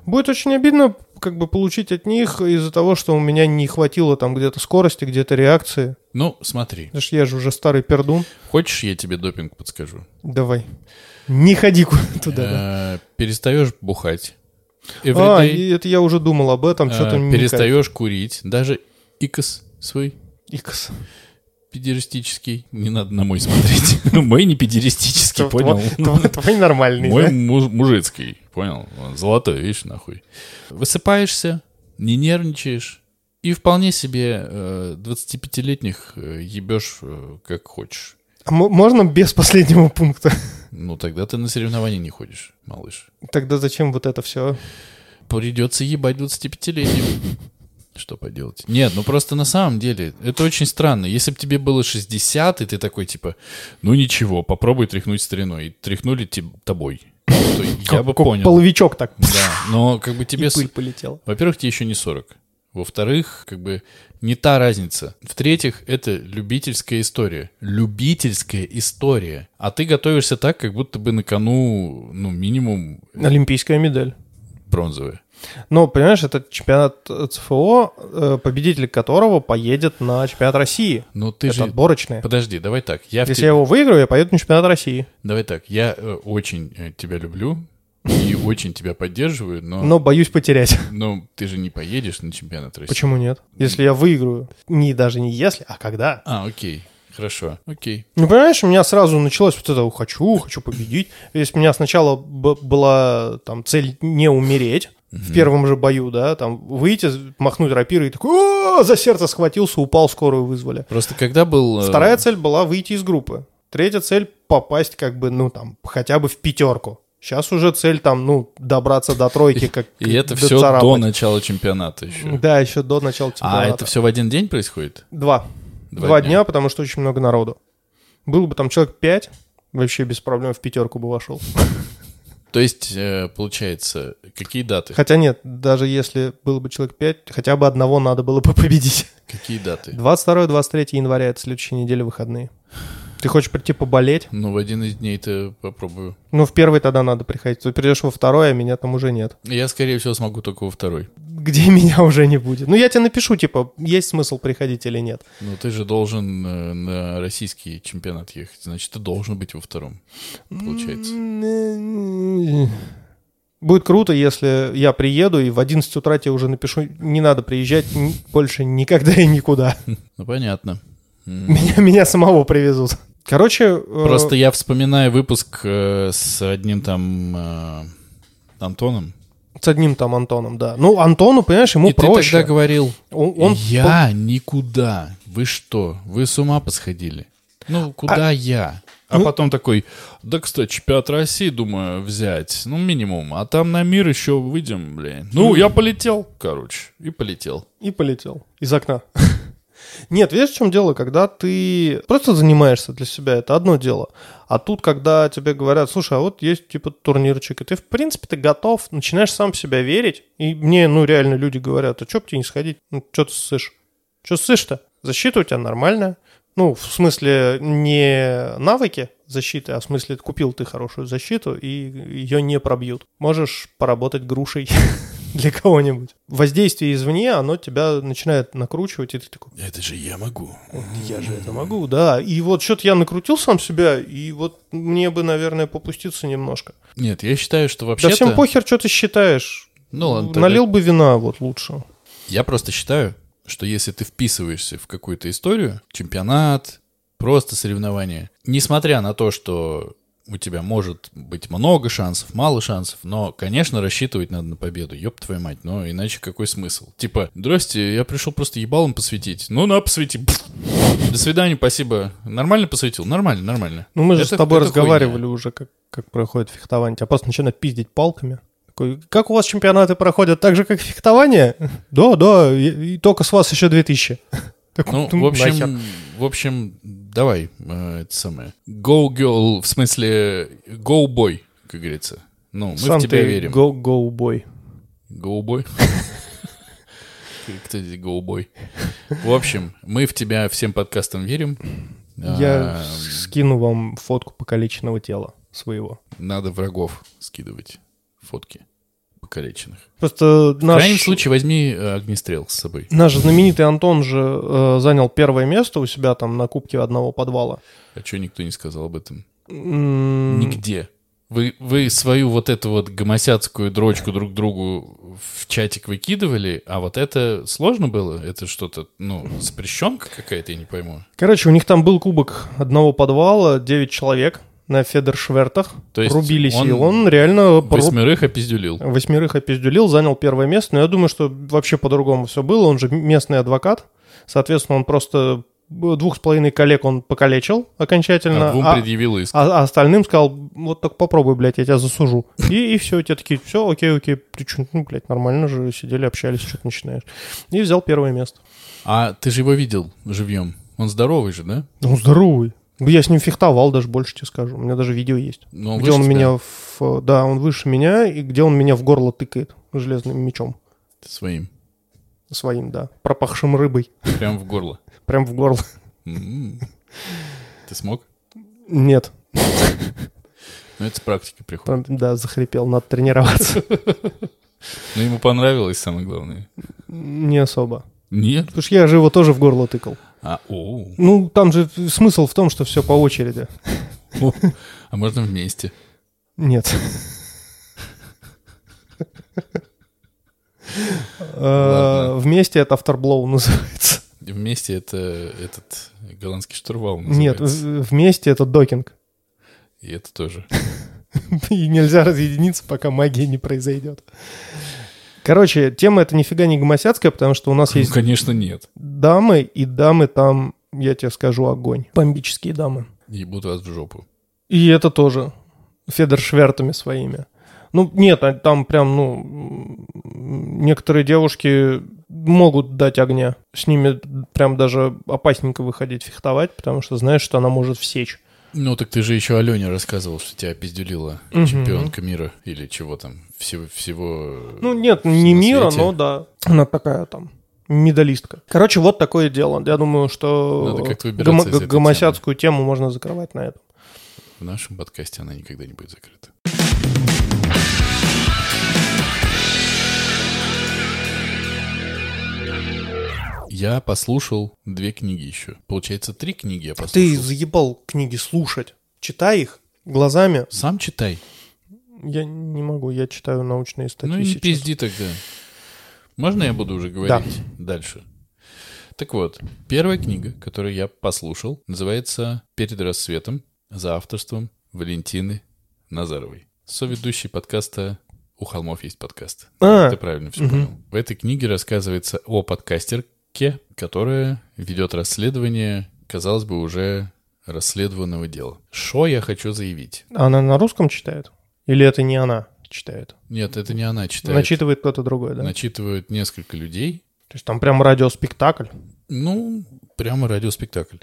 Будет очень обидно как бы получить от них из-за того, что у меня не хватило там где-то скорости, где-то реакции. Ну, смотри. Что я же уже старый пердун. Хочешь, я тебе допинг подскажу? Давай. Не ходи туда. да. Э, Перестаешь бухать. А, и это я уже думал об этом, Э, что-то перестаешь курить. Даже икос свой. Икс. педеристический. Не надо на мой смотреть. Мой не педеристический, понял? Твой нормальный, Мой мужицкий, понял? Он Золотой, видишь, нахуй. Высыпаешься, не нервничаешь, и вполне себе э, 25-летних э, ебешь э, как хочешь. А мо- можно без последнего пункта? Ну, тогда ты на соревнования не ходишь, малыш. Тогда зачем вот это все? Придется ебать 25-летним. Что поделать? Нет, ну просто на самом деле, это очень странно. Если бы тебе было 60, и ты такой, типа, ну ничего, попробуй тряхнуть стариной. И тряхнули тобой. То я бы понял. Половичок так. Да, но как бы тебе... Пыль полетела. Во-первых, тебе еще не 40. Во-вторых, как бы не та разница. В-третьих, это любительская история. Любительская история. А ты готовишься так, как будто бы на кону, ну, минимум Олимпийская медаль. бронзовая. Ну, понимаешь, это чемпионат ЦФО, э, победитель которого поедет на чемпионат России. Но ты это же... отборочные. Подожди, давай так. Я Если те- я его выиграю, я поеду на чемпионат России. Давай так. Я э, очень э, тебя люблю и очень тебя поддерживаю, но... Но боюсь потерять. но ты же не поедешь на чемпионат России. Почему нет? Если я выиграю. Не даже не если, а когда. А, окей. Хорошо. Окей. Ну, понимаешь, у меня сразу началось вот это «хочу, хочу победить». Если у меня сначала была там цель не умереть, в первом же бою, да, там выйти, махнуть рапирой и такой «О!» за сердце схватился, упал, скорую вызвали. Просто когда был... э, Вторая цель была выйти из группы. Третья цель попасть как бы, ну там, хотя бы в пятерку. Сейчас уже цель там, ну, добраться до тройки, как И это все царапать. до начала чемпионата еще. Да, еще до начала А чемпионата. это все в один день происходит? Два. Два Два, дня. дня. потому что очень много народу. Было бы там человек пять, вообще без проблем в пятерку бы вошел. То есть, э, получается, какие даты? Хотя нет, даже если было бы человек пять, хотя бы одного надо было бы победить. Какие даты? 22-23 января, это следующая неделя выходные. Ты хочешь прийти поболеть? Ну, в один из дней-то попробую. Ну, в первый тогда надо приходить. Ты придешь во второй, а меня там уже нет. Я, скорее всего, смогу только во второй. Где меня уже не будет. Ну, я тебе напишу, типа, есть смысл приходить или нет. Ну, ты же должен э, на российский чемпионат ехать. Значит, ты должен быть во втором. Получается. Будет круто, если я приеду и в 11 утра тебе уже напишу, не надо приезжать больше никогда и никуда. Ну, понятно. Меня, меня самого привезут. Короче, э, Просто я вспоминаю выпуск э, с одним там э, Антоном. с одним там Антоном, да. Ну, Антону, понимаешь, ему и проще. ты тогда говорил, Он, он я никуда. Вы что? Вы с ума посходили? Ну, куда я? А Ну- потом такой, да, кстати, чемпионат России, думаю, взять. Ну, минимум. А там на мир еще выйдем, блин. Ну, я полетел, короче. И полетел. И полетел из окна. Нет, видишь, в чем дело? Когда ты просто занимаешься для себя, это одно дело. А тут, когда тебе говорят, слушай, а вот есть типа турнирчик, и ты, в принципе, ты готов, начинаешь сам в себя верить. И мне, ну, реально люди говорят, а что бы тебе не сходить? Ну, что ты ссышь? Что ссышь-то? Защита у тебя нормальная. Ну, в смысле, не навыки защиты, а в смысле, купил ты хорошую защиту, и ее не пробьют. Можешь поработать грушей для кого-нибудь. Воздействие извне, оно тебя начинает накручивать, и ты такой, Это же я могу. «Вот я же это могу, да. И вот что-то я накрутил сам себя, и вот мне бы, наверное, попуститься немножко. Нет, я считаю, что Да вообще-то... всем похер, что ты считаешь. Ну ладно, тогда- Налил бы вина, вот лучше. Я просто считаю, что если ты вписываешься в какую-то историю, чемпионат, просто соревнования, несмотря на то, что у тебя может быть много шансов, мало шансов, но, конечно, рассчитывать надо на победу, ёб твою мать, но иначе какой смысл? Типа, здрасте, я пришел просто ебалом посвятить. Ну, на, посвяти. До свидания, спасибо. Нормально посвятил? Нормально, нормально. Ну, мы же Это- с тобой разговаривали хуйня. уже, как, как проходит фехтование. Тебя просто начинают пиздить палками. Такой, как у вас чемпионаты проходят так же, как фехтование? Да, да, и, и только с вас еще 2000. Такой, Ну, «Ну, в общем, нахер». В общем, давай, э, это самое. Go girl, в смысле, go boy, как говорится. Ну, мы Сам в тебя ты верим. Go, go boy. Go boy. Кто здесь go boy? В общем, мы в тебя всем подкастам верим. Я А, скину вам фотку покалеченного тела своего. Надо врагов скидывать фотки покалеченных. Просто В наш, крайнем случае возьми э, огнестрел с собой. наш знаменитый Антон же э, занял первое место у себя там на кубке одного подвала. А что никто не сказал об этом? М, Нигде. Вы, вы свою вот эту вот гомосядскую дрочку друг другу в чатик выкидывали, а вот это сложно было? Это что-то, ну, запрещенка какая-то, я не пойму. Короче, у них там был кубок одного подвала, 9 человек на федершвертах. То есть рубились, он и он реально Восьмерых опиздюлил. восьмерых опиздюлил, занял первое место. Но я думаю, что вообще по-другому все было. Он же местный адвокат. Соответственно, он просто двух с половиной коллег он покалечил окончательно. А двум а- предъявил иск. А, а остальным сказал, вот так попробуй, блядь, я тебя засужу. И, и все, те такие, все, окей, окей, ты чё, ну, блядь, нормально же сидели, общались, что ты начинаешь. И взял первое место. А ты же его видел живьем? Он здоровый же, да? Ну, здоровый. Я с ним фехтовал, даже больше тебе скажу. У меня даже видео есть. Ну, где он тебя. меня в... Да, он выше меня, и где он меня в горло тыкает железным мечом. Своим. Своим, да. Пропахшим рыбой. Прям в горло. Прям в горло. М. Ты смог? Нет. Ну, это с практики приходит. Да, захрипел, надо тренироваться. Но ему понравилось, самое главное. Не особо. Нет? Потому что я же его тоже в горло тыкал. А, о, Ну, там же смысл в том, что все по очереди. о. А можно вместе? Нет. Э. Вместе это авторблоу называется. Вместе это этот голландский штурвал Нет, называется. в- вместе это докинг. И это тоже. И нельзя разъединиться, пока магия не произойдет. Короче, тема это нифига не гомосядская, потому что у нас Ну, есть конечно, нет. дамы, и дамы там, я тебе скажу, огонь. Бомбические дамы. Ебут вас в жопу. И это тоже федершвертами своими. Ну, нет, а там прям, ну, некоторые девушки могут дать огня. С ними прям даже опасненько выходить фехтовать, потому что знаешь, что она может всечь. Ну, так ты же еще Алене рассказывал, что тебя пиздюлила Мгм. чемпионка мира или чего там, всего... всего Ну, нет, всё не мира, свете. но да. Она такая там медалистка. Короче, вот такое дело. Я думаю, что гомосядскую тему можно закрывать на этом. В нашем подкасте она никогда не будет закрыта. Я послушал две книги еще. Получается, три книги я послушал. Ты заебал книги слушать. Читай их глазами. Сам читай. Я не могу, я читаю научные статьи ну и не сейчас. пизди тогда. Можно я буду уже говорить дальше? Так вот, первая книга, которую я послушал, называется «Перед рассветом» за авторством Валентины Назаровой. Соведущий подкаста «У холмов есть подкаст». А, Ты правильно все понял. В этой книге рассказывается о подкастерке, которая ведет расследование, казалось бы, уже расследованного дела. Что я хочу заявить? она на русском читает? Или это не она читает? Нет, это не она читает. Начитывает кто-то другой, да? Начитывают несколько людей. То есть там прям радиоспектакль. Ну, прямо радиоспектакль.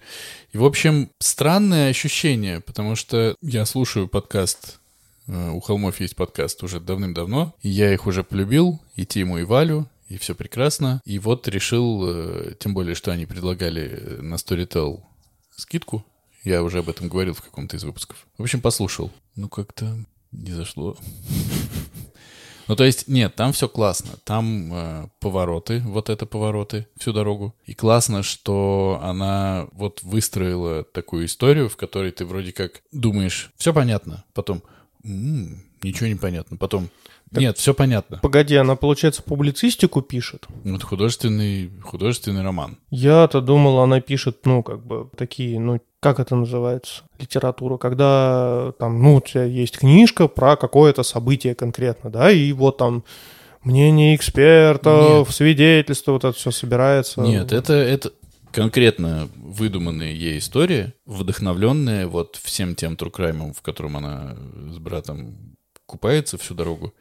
И, в общем, странное ощущение, потому что я слушаю подкаст э, «У холмов есть подкаст» уже давным-давно, и я их уже полюбил, и Тиму, и Валю, и все прекрасно. И вот решил, э, тем более, что они предлагали э, на Storytel скидку, я уже об этом говорил в каком-то из выпусков. В общем, послушал. Ну, как-то не зашло. Ну, то есть, нет, там все классно. Там э, повороты, вот это повороты всю дорогу. И классно, что она вот выстроила такую историю, в которой ты вроде как думаешь, все понятно. Потом, «М, ничего не понятно. Потом, нет, все понятно. Погоди, она, получается, публицистику пишет? Ну, Это художественный, художественный роман. Я-то думал, она пишет, ну, как бы, такие, ну, как это называется, литература, когда там, ну, у тебя есть книжка про какое-то событие конкретно, да, и вот там мнение экспертов, свидетельства, вот это все собирается. Нет, это, это конкретно выдуманная ей история, вдохновленная вот всем тем true crime ом, в котором она с братом купается всю дорогу.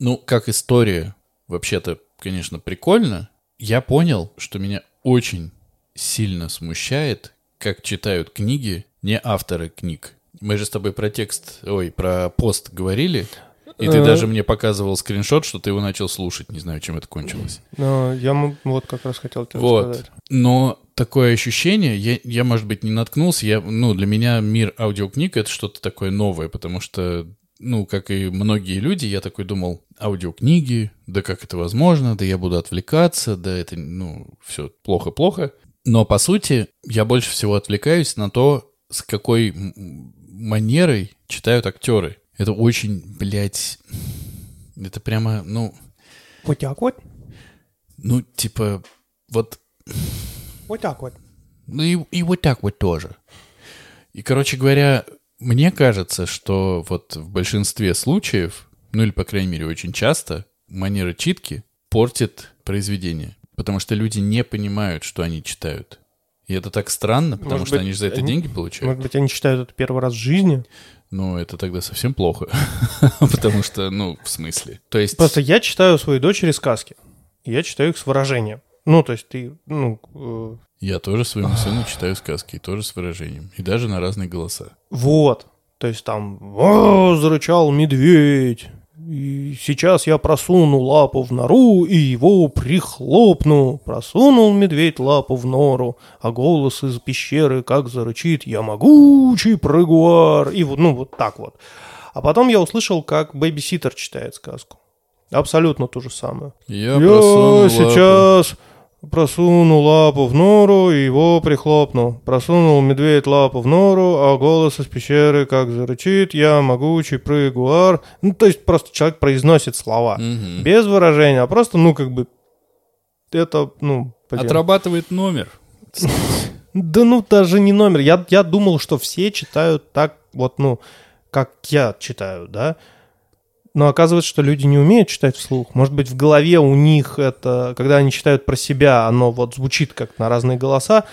Ну, как история, вообще-то, конечно, прикольно. Я понял, что меня очень сильно смущает, как читают книги не авторы книг. Мы же с тобой про текст, ой, про пост говорили, и ты Э. даже мне показывал скриншот, что ты его начал слушать. Не знаю, чем это кончилось. Ну, я вот как раз хотел тебе Вот. сказать. Но такое ощущение, я, я, может быть, не наткнулся. Я, ну, для меня мир аудиокниг это что-то такое новое, потому что, ну, как и многие люди, я такой думал, аудиокниги, да как это возможно, да я буду отвлекаться, да это, ну, все плохо-плохо. Но, по сути, я больше всего отвлекаюсь на то, с какой манерой читают актеры. Это очень, блядь, это прямо, ну, Вот так вот, ну, типа, вот вот так вот. Ну и, и вот так вот тоже. И, короче говоря, мне кажется, что вот в большинстве случаев, ну или, по крайней мере, очень часто, манера читки портит произведение. Потому что люди не понимают, что они читают. И это так странно, потому Может что быть, они же за это они- деньги получают. Может быть, они читают это первый раз в жизни? Но это тогда совсем плохо. Потому что, ну, в смысле. То есть... Просто я читаю своей дочери сказки. Я читаю их с выражением. Ну, то есть ты, ну, э, Я тоже своему сыну читаю сказки, и тоже с выражением. И даже на разные голоса. вот. То есть там «О, зарычал медведь. И сейчас я просуну лапу в нору и его прихлопну. Просунул медведь лапу в нору, а голос из пещеры как зарычит «Я могучий прыгуар». И вот, ну, вот так вот. А потом я услышал, как бэбиситер читает сказку. Абсолютно то же самое. Я, Я, просунул лапу. Сейчас просуну лапу в нору и его прихлопну. Просунул медведь лапу в нору, а голос из пещеры как зарычит, я могучий прыгуар. Ну, то есть просто человек произносит слова. Мгм. Без выражения, а просто, ну, как бы, это, ну, блин. Отрабатывает номер. Да ну, даже не номер. Я, я думал, что все читают так, вот, ну, как я читаю, да. Но оказывается, что люди не умеют читать вслух. Может быть, в голове у них это, когда они читают про себя, оно вот звучит как на разные голоса.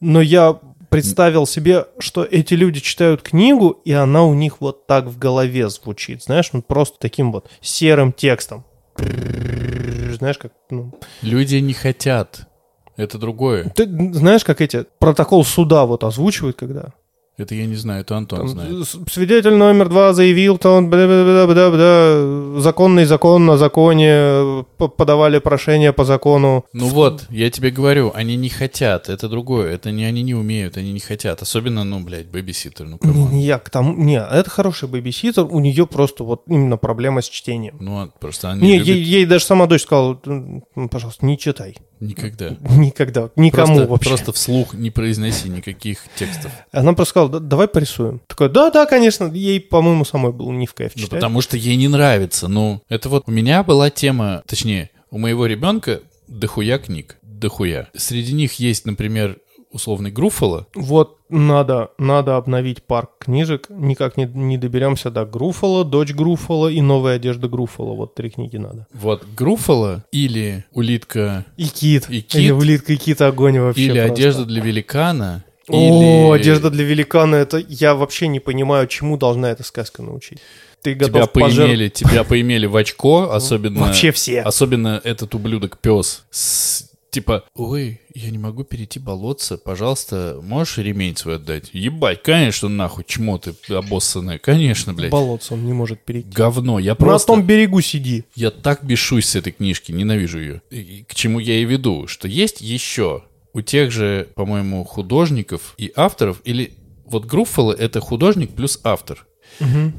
Но я представил себе, что эти люди читают книгу, и она у них вот так в голове звучит. Знаешь, ну просто таким вот серым текстом. Знаешь, как, ну, Люди не хотят. Это другое. ты знаешь, как эти протокол суда вот озвучивают, когда Это я не знаю, это Антон Там, знает. Свидетель номер два заявил, то он бля-бля-бля-бля-бля, законный закон на законе, подавали прошение по закону. Ну вот, я тебе говорю, они не хотят. Это другое. Это не они не умеют, они не хотят. Особенно, ну, блядь, babysitter. Ну, come on. я к тому, не, это хороший babysitter, у нее просто вот именно проблема с чтением. Ну, просто они Не, любят ей, ей даже сама дочь сказала, «М, пожалуйста, не читай. Никогда. Никогда, никому просто, вообще. просто вслух не произноси никаких текстов. Она просто сказала, «Да- давай порисуем. Такой, да-да, конечно, ей, по-моему, самой было не в кайф Ну, читать. потому что ей не нравится. Ну, это вот у меня была тема, точнее, у моего ребенка дохуя книг. дохуя. Среди них есть, например, условный Груффало. Вот надо, надо обновить парк книжек. Никак не, не доберемся до Груффало, дочь Груффало и новая одежда Груффало. Вот три книги надо. Вот Груффало или улитка, И кит. И кит. Или улитка и кит огонь вообще. или просто. одежда для великана. О, или одежда для великана. Это я вообще не понимаю, чему должна эта сказка научить. Ты Тебя готов пожертв- поимели, тебя поимели в очко, особенно... Вообще все. Особенно этот ублюдок пес. С- Типа, ой, я не могу перейти болотце, пожалуйста, можешь ремень свой отдать? Ебать, конечно, нахуй, чмо ты обоссанное, конечно, блядь. Болотце он не может перейти. Говно, я На просто... том берегу сиди. Я так бешусь с этой книжки, ненавижу ее. И К чему я и веду, что есть еще у тех же, по-моему, художников и авторов, или вот Груффало — это художник плюс автор.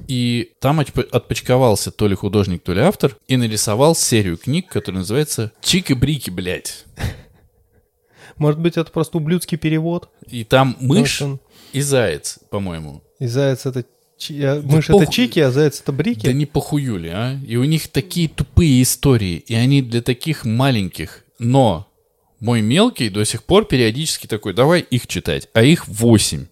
И там отп- отпочковался то ли художник, то ли автор, и нарисовал серию книг, которая называется «Чики-брики, блядь». Может быть, это просто ублюдский перевод? И там мышь он- и заяц, по-моему. И заяц это... чи- а, Мышь похуй. это чики, а заяц это брики? Да не похуюли, а? И у них такие тупые истории, и они для таких маленьких. Но мой мелкий до сих пор периодически такой, давай их читать, а их восемь.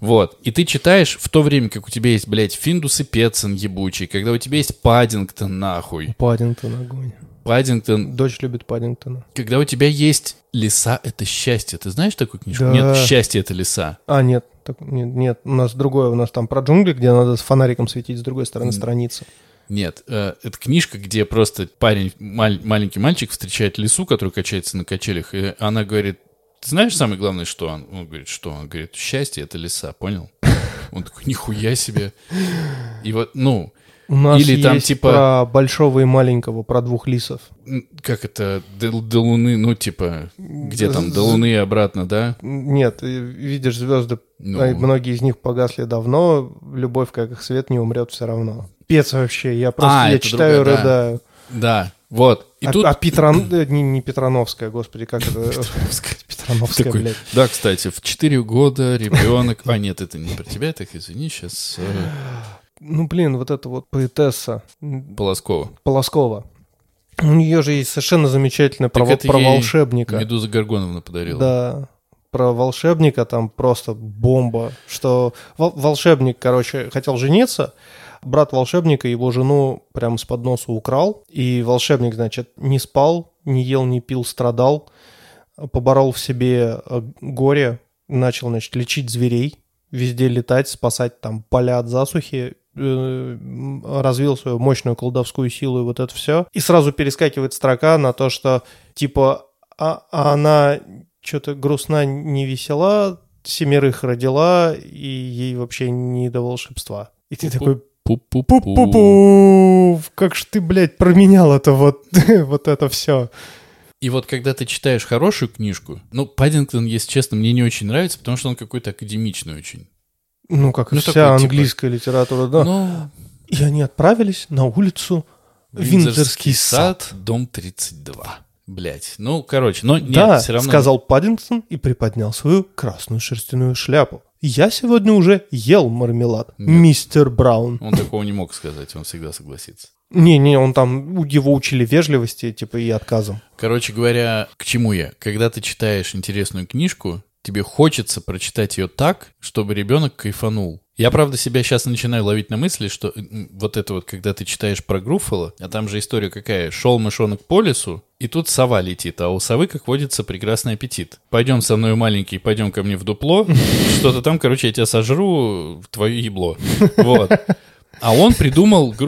Вот. И ты читаешь в то время, как у тебя есть, блядь, Финдус и Петсон ебучий, когда у тебя есть Паддингтон, нахуй. Паддингтон огонь. Паддингтон, Дочь любит Паддингтона. когда у тебя есть «Леса — это счастье». Ты знаешь такую книжку? Да. Нет, «Счастье — это леса». А, нет, так, нет, нет, у нас другое, у нас там про джунгли, где надо с фонариком светить с другой стороны страницы. Нет, э, это книжка, где просто парень, маль- маленький мальчик встречает лису, который качается на качелях, и она говорит, ты знаешь самое главное, что он? Он говорит, что? Он говорит, счастье — это лиса, понял? Он такой, нихуя себе. И вот, ну, У нас Или там есть типа- про большого и маленького, про двух лисов. как это, до, до луны, ну, типа, где там, до луны и обратно, да? Нет, э, видишь звезды, Ну. а многие из них погасли давно, любовь, как их свет, не умрет все равно. Пец вообще, я просто, А, я читаю, другое, да. рыдаю. Да, вот. И а, тут... а Петрон- э, не, не Петрановская, господи, как это? Петрановская, Такой, блядь. да, кстати, в 4 года ребенок... А, нет, это не про тебя, так извини, сейчас Ну, блин, вот эта вот поэтесса Полоскова. Полоскова. У нее же есть совершенно замечательная про, Так это про ей волшебника. Медуза Горгоновна подарила. Да, про волшебника там просто бомба. Что вол- волшебник, короче, хотел жениться, брат волшебника его жену прямо с подноса украл, и волшебник, значит, не спал, не ел, не пил, страдал, поборол в себе э, горе, начал, значит, лечить зверей, везде летать, спасать там поля от засухи, э, развил свою мощную колдовскую силу и вот это все. И сразу перескакивает строка на то, что типа а, а она что-то грустна, не весела, семерых родила, и ей вообще не до волшебства. И ты такой, Пу-пу-пу. как ж ты, блядь, променял это вот, вот это все. И вот когда ты читаешь хорошую книжку, ну, Паддингтон, если честно, мне не очень нравится, потому что он какой-то академичный очень. Ну, как и Ну, вся такой, типа, английская литература, да. Ну, И они отправились на улицу Виндзорский сад. дом 32. Блять, ну, короче, но нет, да, все равно... сказал Паддингтон и приподнял свою красную шерстяную шляпу. Я сегодня уже ел мармелад, Нет. мистер Браун. Он такого не мог сказать, он всегда согласится. Не-не, он там, его учили вежливости, типа, и отказом. Короче говоря, к чему я? Когда ты читаешь интересную книжку, тебе хочется прочитать ее так, чтобы ребенок кайфанул. Я, правда, себя сейчас начинаю ловить на мысли, что м, вот это вот, когда ты читаешь про Груффало, а там же история какая, шел мышонок по лесу, и тут сова летит, а у совы, как водится, прекрасный аппетит. Пойдем со мной, маленький, пойдем ко мне в дупло, что-то там, короче, я тебя сожру в твое ебло. Вот. А он придумал...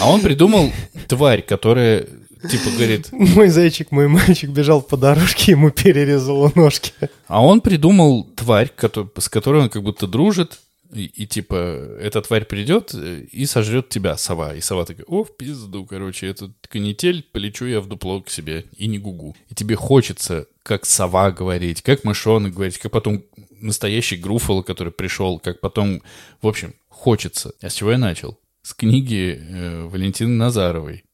А он придумал тварь, которая, типа, говорит, Мой зайчик, мой мальчик бежал по дорожке, ему перерезало ножки. А он придумал тварь, с которой он как будто дружит, и, и типа эта тварь придет э, и сожрет тебя, сова. И сова такая, о, в пизду, короче, этот канитель, полечу я в дупло к себе и не гугу. И тебе хочется, как сова говорить, как мышонок говорить, как потом настоящий Груффало, который пришел, как потом, в общем, хочется. А с чего я начал? С книги э, Валентины Назаровой,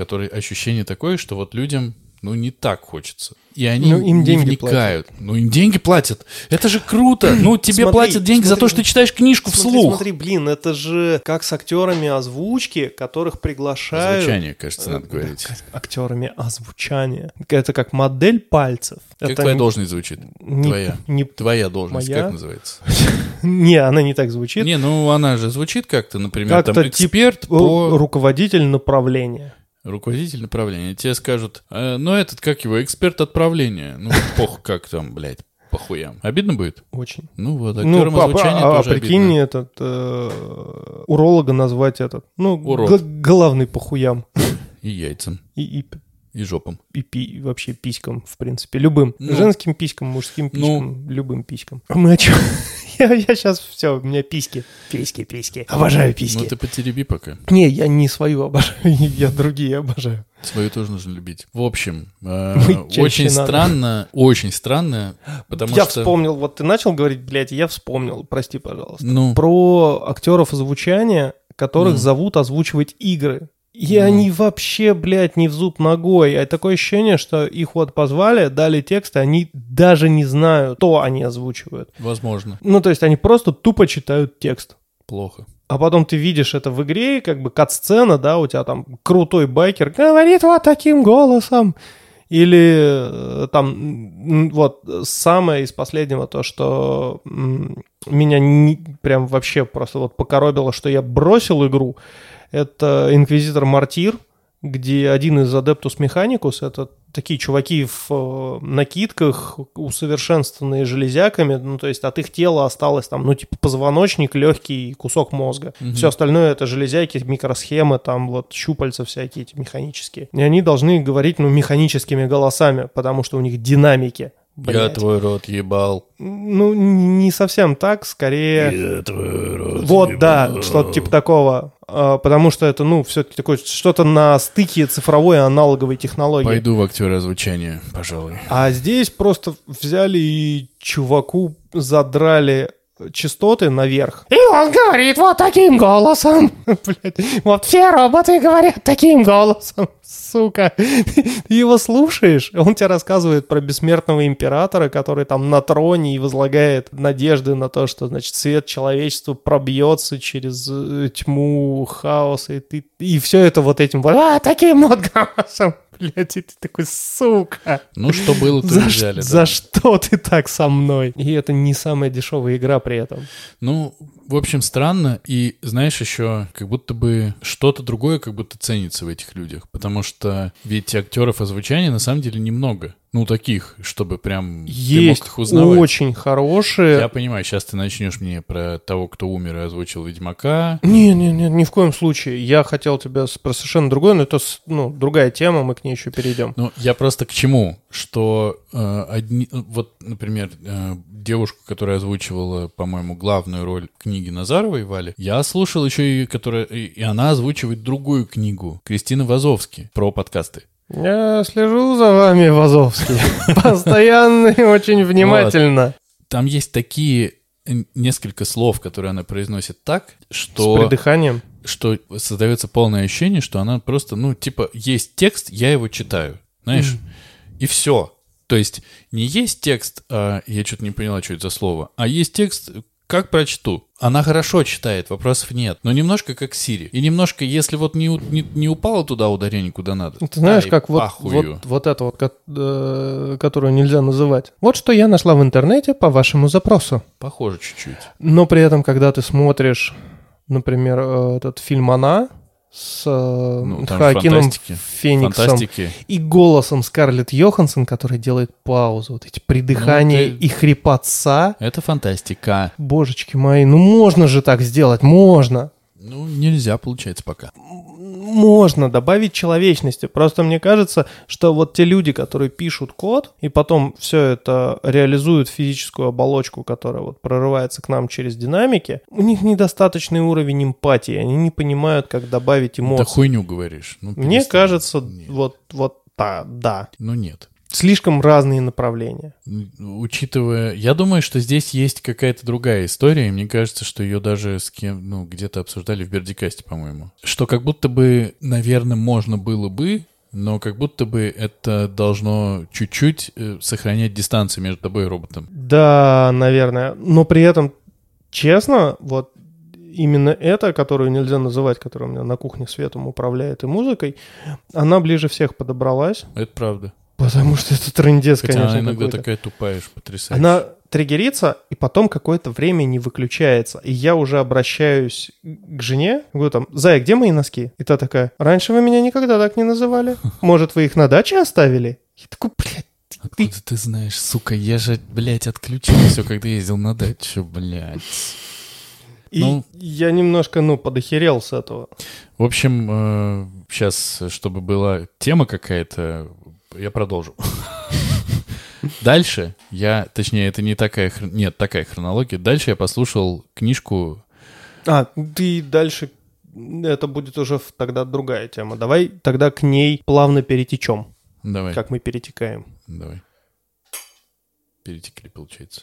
в которой ощущение такое, что вот людям ну, не так хочется. И они Ну, им деньги вникают. Ну, им деньги платят. Это же круто. Ну, тебе Смотри, платят деньги за то, смотри. что ты читаешь книжку Смотри, вслух. смотри, блин, это же как с актерами озвучки, которых приглашают... Звучание, кажется, надо говорить. Актерами озвучания. Это как модель пальцев. Как это твоя не- должность звучит? не- Твоя. не- Твоя должность, Моя? как называется? Не, она не так звучит. Не, ну она же звучит как-то, например, Как-то там тип- эксперт Ру- по Руководитель направления. Руководитель направления. Тебе скажут, «Э, ну этот, как его, эксперт отправления. Ну, пох, как там, блядь, по хуям. Обидно будет? Очень. Ну вот, Ну, а, озвучания а- а тоже прикинь, обидно. этот э, уролога назвать этот. Ну, Урод. главный по хуям. И яйцам, И, и, и жопам. и пи- вообще писькам, в принципе. Любым. Ну. Женским писькам, мужским Ну. писькам, любым писькам. А мы о чем? я, я сейчас все, у меня письки. Письки, письки. Обожаю письки. Ну ты потереби пока. Не, я не свою обожаю, я другие обожаю. Свою тоже нужно любить. В общем, э, очень надо. странно, очень странно, потому я что... вспомнил, вот ты начал говорить, блядь, я вспомнил, прости, пожалуйста. Ну, Про актеров озвучания, которых Ну. зовут озвучивать игры. И Ну. они вообще, блядь, не в зуб ногой. А такое ощущение, что их вот позвали, дали текст, и они даже не знают, что они озвучивают. возможно, Ну, то есть они просто тупо читают текст. плохо. А потом ты видишь это в игре, как бы кат-сцена, да, у тебя там крутой байкер говорит вот таким голосом. Или э, там, вот, самое из последнего, то, что меня не- прям вообще просто вот покоробило, что я бросил игру, это Inquisitor Martyr, где один из Адептус Механикус, это такие чуваки в э, накидках, усовершенствованные железяками, ну, то есть от их тела осталось там, ну, типа позвоночник, легкий кусок мозга. Мгм. Все остальное это железяки, микросхемы, там вот щупальца всякие эти механические. И они должны говорить, ну, механическими голосами, потому что у них динамики. Я блядь. твой рот ебал. Ну, не совсем так, скорее... Я твой рот Вот, да, ебал. что-то типа такого. А, Потому что это, ну, все-таки такое что-то на стыке цифровой и аналоговой технологии. Пойду в актеры озвучания, пожалуй. А здесь просто взяли и чуваку задрали частоты наверх. И он говорит вот таким голосом. Блядь, вот все роботы говорят таким голосом. Сука. Ты его слушаешь, он тебе рассказывает про бессмертного императора, который там на троне и возлагает надежды на то, что, значит, свет человечества пробьется через э, тьму хаоса, и ты... И все это вот этим вот, а, таким вот голосом. Блядь, и ты такой, сука. Ну, что было, то За, взяли. да. за что ты так со мной? И это не самая дешевая игра при этом. Ну, в общем, странно. И, знаешь, еще как будто бы что-то другое как будто ценится в этих людях. Потому что ведь актеров озвучания на самом деле немного. Ну, таких, чтобы прям ты Есть мог их узнавать. очень хорошие... Я понимаю, сейчас ты начнешь мне про того, кто умер и озвучил Ведьмака. Не, не, не, ни в коем случае. Я хотел тебя про совершенно другое, но это ну, другая тема, мы к ней еще перейдем. Ну, я просто к чему? Что э, одни, вот, например, э, девушку, которая озвучивала, по-моему, главную роль книги Назаровой Вали, я слушал еще и, которая, и она озвучивает другую книгу Кристины Вазовски про подкасты. Я слежу за вами, Вазовский. Постоянно и очень внимательно. Там есть такие э, несколько слов, которые она произносит так, С что, придыханием. что создается полное ощущение, что она просто, ну, типа, есть текст, я его читаю, знаешь, и все. То есть не есть текст, а, я что-то не поняла, что это за слово, а есть текст, как прочту. Она хорошо читает, вопросов нет, но немножко как Сири. И немножко, если вот не, не, не упало туда ударение, куда надо. Ты знаешь, как вот, пахую. вот, вот это вот, ко- э, которую нельзя называть. Вот что я нашла в интернете по вашему запросу. Похоже чуть-чуть. Но при этом, когда ты смотришь, например, э, этот фильм «Она» с э, Ну, Хоакином. Фениксом Фантастики. и голосом Скарлетт Йоханссон, который делает паузу, вот эти придыхания Ну, ты- и хрипотца. Это фантастика. Божечки мои, ну можно же так сделать, можно. Ну, нельзя, получается, пока. Можно добавить человечности. Просто мне кажется, что вот те люди, которые пишут код и потом все это реализуют физическую оболочку, которая вот прорывается к нам через динамики, у них недостаточный уровень эмпатии, они не понимают, как добавить Да эмоции. хуйню говоришь. Ну, Мне кажется, Нет. вот, вот да, да. Ну, нет. Слишком разные направления. Учитывая, я думаю, что здесь есть какая-то другая история, и мне кажется, что ее даже с кем, ну, где-то обсуждали в Бердикасте, по-моему. Что как будто бы, наверное, можно было бы но как будто бы это должно чуть-чуть э, сохранять дистанцию между тобой и роботом. Да, наверное. Но при этом, честно, вот именно эта, которую нельзя называть, которая у меня на кухне светом управляет и музыкой, она ближе всех подобралась. Это правда. Потому что это трендец, Хотя конечно, она иногда какой-то. такая тупая, потрясающая. Она триггерится, и потом какое-то время не выключается. И я уже обращаюсь к жене, говорю там, Зая, где мои носки? И та такая, раньше вы меня никогда так не называли. Может, вы их на даче оставили? Я такой, блядь, ты- Откуда ты знаешь, сука, я же, блядь, отключил все, когда ездил на дачу, блядь. И Ну. я немножко, ну, подохерел с этого. В общем, сейчас, чтобы была тема какая-то, я продолжу. Дальше я, точнее, это не такая, нет, такая хронология. Дальше я послушал книжку, А, ты дальше... Это будет уже тогда другая тема. Давай тогда к ней плавно перетечем, давай, как мы перетекаем. давай. Перетекли, получается.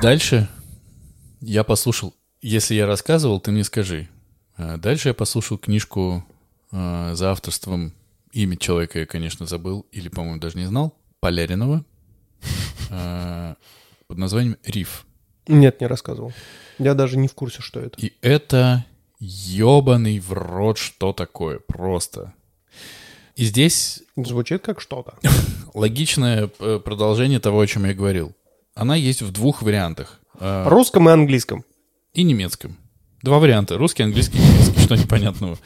Дальше я послушал, если я рассказывал, ты мне скажи. А, Дальше я послушал книжку а, за авторством, имя человека я, конечно, забыл, или, по-моему, даже не знал, Поляринова, а, под названием «Риф». Нет, не рассказывал. Я даже не в курсе, что это. И это ебаный в рот что такое, просто. И здесь Звучит как что-то. логичное э, продолжение того, о чем я говорил. Она есть в двух вариантах. Русском и английском. И немецком. Два варианта. Русский, английский, немецкий. Что непонятного.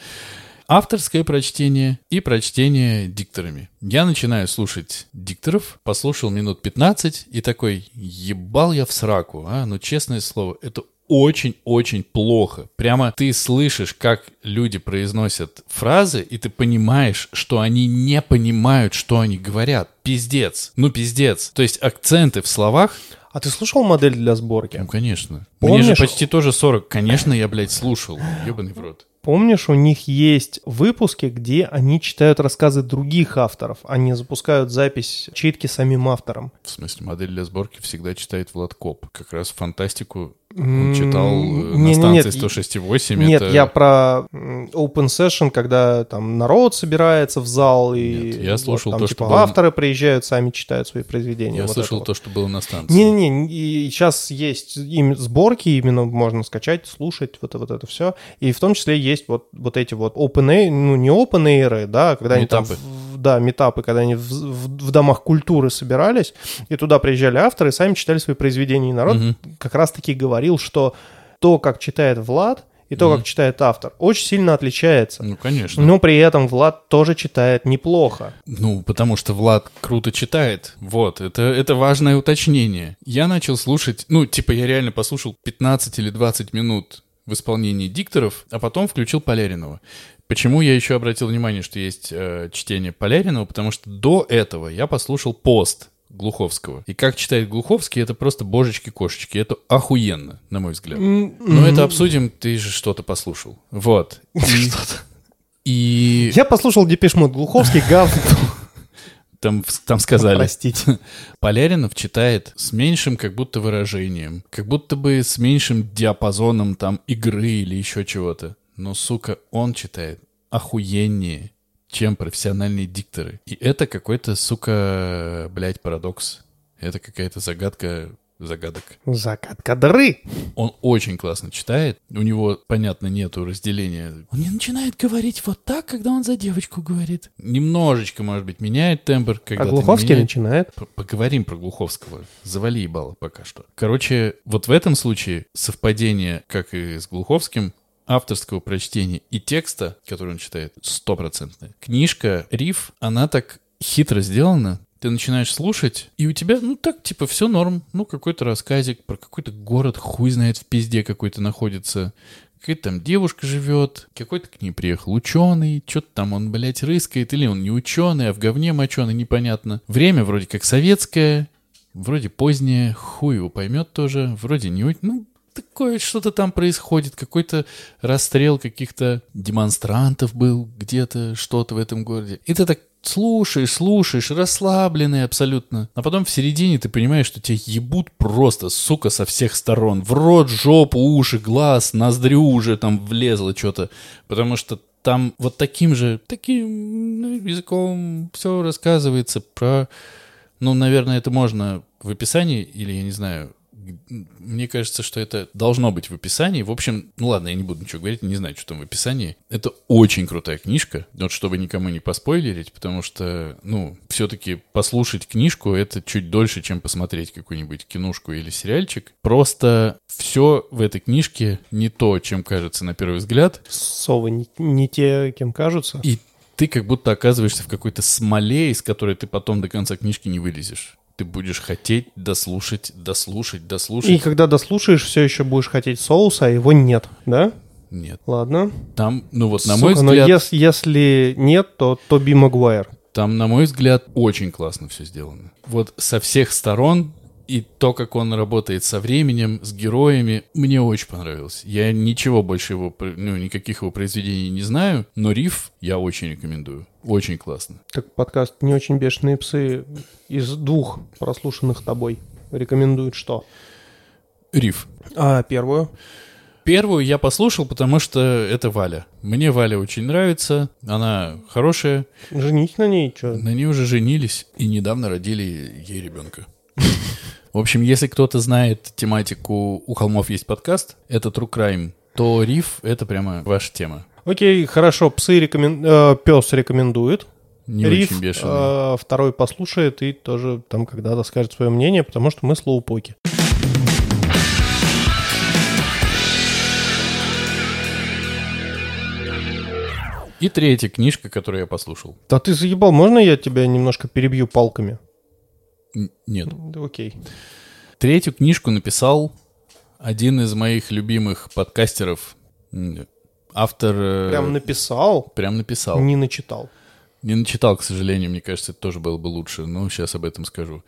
Авторское прочтение и прочтение дикторами. Я начинаю слушать дикторов, послушал минут 15 и такой, ебал я в сраку, а? Ну, честное слово, это очень-очень плохо. Прямо ты слышишь, как люди произносят фразы, и ты понимаешь, что они не понимают, что они говорят. Пиздец. Ну, пиздец. То есть акценты в словах А ты слушал модель для сборки? ну, конечно. Помнишь- Мне же почти тоже 40. Конечно, я, блядь, слушал. Ебаный в рот. Помнишь, у них есть выпуски, где они читают рассказы других авторов. Они запускают запись читки самим автором. В смысле, модель для сборки всегда читает Влад Коп. Как раз фантастику он читал э, на Не-не-нет, станции 106,8. Нет, это... я про open session, когда там народ собирается в зал и Нет, я вот слушал там то, типа что было- авторы приезжают, сами читают свои произведения. Я вот слышал это вот. то, что было на станции. Не-не-не, и сейчас есть им сборки, именно можно скачать, слушать, вот, вот это все. И в том числе есть вот, вот эти вот open air, ну не open air, да, когда они там, да, метапы, когда они в, в- в домах культуры собирались, и туда приезжали авторы, и сами читали свои произведения. И народ Мгм. как раз-таки говорил, что то, как читает Влад, и то, Мгм. как читает автор, очень сильно отличается. Ну, конечно. Но при этом Влад тоже читает неплохо. Ну, потому что Влад круто читает. Вот, это, это важное уточнение. Я начал слушать, ну, типа, я реально послушал 15 или 20 минут в исполнении дикторов, а потом включил Поляринова. Почему я еще обратил внимание, что есть э, чтение Поляринова? Потому что до этого я послушал пост Глуховского. И как читает Глуховский, это просто божечки-кошечки. Это охуенно, на мой взгляд. Но это обсудим, ты же что-то послушал. Вот. И, и Я послушал Депеш Мод Глуховский, говно. Там, там сказали, Простите. Поляринов читает с меньшим как будто выражением, как будто бы с меньшим диапазоном там игры или еще чего-то. Но, сука, он читает охуеннее, чем профессиональные дикторы. И это какой-то, сука, блядь, парадокс. Это какая-то загадка загадок. Загадка дыры. Он очень классно читает. У него, понятно, нету разделения. Он не начинает говорить вот так, когда он за девочку говорит. Немножечко, может быть, меняет тембр. А Когда Глуховский начинает. П- Поговорим про Глуховского. Завали ебало пока что. Короче, вот в этом случае совпадение, как и с Глуховским, авторского прочтения и текста, который он читает, стопроцентное. Книжка «Риф», она так хитро сделана, ты начинаешь слушать, и у тебя, ну так, типа, все норм. Ну, какой-то рассказик про какой-то город, хуй знает, в пизде какой-то находится. Какая-то там девушка живет, какой-то к ней приехал ученый, что-то там он, блядь, рыскает, или он не ученый, а в говне моченый, непонятно. Время вроде как советское, вроде позднее, хуй его поймет тоже, вроде не... Ну, такое что-то там происходит, какой-то расстрел каких-то демонстрантов был где-то, что-то в этом городе. И ты так слушаешь, слушаешь, расслабленный абсолютно. А потом в середине ты понимаешь, что тебя ебут просто, сука, со всех сторон. В рот, жопу, уши, глаз, ноздрю уже там влезло что-то. Потому что там вот таким же, таким ну, языком все рассказывается про... Ну, наверное, это можно в описании, или, я не знаю, мне кажется, что это должно быть в описании. В общем, ну ладно, я не буду ничего говорить, не знаю, что там в описании. Это очень крутая книжка, вот чтобы никому не поспойлерить, потому что, ну, все-таки послушать книжку — это чуть дольше, чем посмотреть какую-нибудь кинушку или сериальчик. Просто все в этой книжке не то, чем кажется на первый взгляд. Совы не, не те, кем кажутся. И ты как будто оказываешься в какой-то смоле, из которой ты потом до конца книжки не вылезешь ты будешь хотеть дослушать, дослушать, дослушать. И когда дослушаешь, все еще будешь хотеть соуса, а его нет, да? Нет. Ладно. Там, ну вот, на Сука, мой но взгляд, ес- если нет, то Тоби Магуайр. там, на мой взгляд, очень классно все сделано. Вот со всех сторон и то, как он работает со временем, с героями, мне очень понравилось. Я ничего больше его, ну, никаких его произведений не знаю, но Риф я очень рекомендую. Очень классно. Так подкаст «Не очень бешеные псы» из двух прослушанных тобой рекомендует что? Риф. А первую? Первую я послушал, потому что это Валя. Мне Валя очень нравится, она хорошая, Женись на ней, что? На ней уже женились и недавно родили ей ребенка. В общем, если кто-то знает тематику «У холмов есть подкаст», это True Crime, то Риф — это прямо ваша тема. Окей, хорошо, псы рекомен... э, пес рекомендует. Не Риф очень бешеный. э, второй послушает и тоже там когда-то скажет свое мнение, потому что мы слоупоки. И третья книжка, которую я послушал. Да ты заебал, можно я тебя немножко перебью палками? Нет. Да окей. Третью книжку написал один из моих любимых подкастеров. Автор... э, Прям написал, Прям написал. не начитал. Не начитал, к сожалению, мне кажется, это тоже было бы лучше, но сейчас об этом скажу.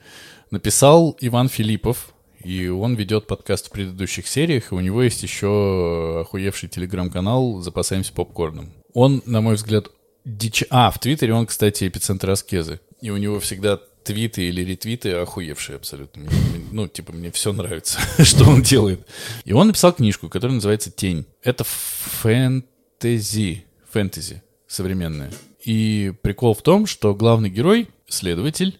Написал Иван Филиппов, и он ведет подкаст в предыдущих сериях, и у него есть еще охуевший телеграм-канал «Запасаемся попкорном». Он, на мой взгляд, дичь... А, в Твиттере он, кстати, эпицентр аскезы. И у него всегда твиты или ретвиты охуевшие абсолютно. Мне- ну, типа, мне все нравится, что он делает. И он написал книжку, которая называется «Тень». Это фэнтези. Фэнтези современная. И прикол в том, что главный герой — следователь,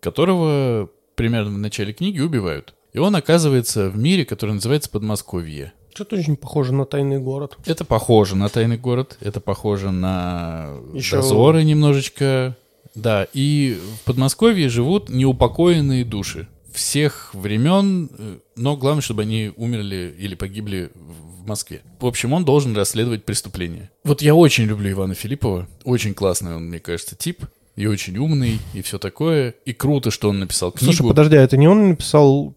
которого примерно в начале книги убивают. И он оказывается в мире, который называется Подмосковье. Что-то очень похоже на тайный город. Это похоже на тайный город, это похоже на Еще- дозоры немножечко. Да, и в Подмосковье живут неупокоенные души всех времен, э, но главное, чтобы они умерли или погибли в в Москве. В общем, он должен расследовать преступление. Вот я очень люблю Ивана Филиппова, очень классный он, мне кажется, тип, и очень умный, и все такое. И круто, что он написал книгу. Слушай, подожди, а это не он написал...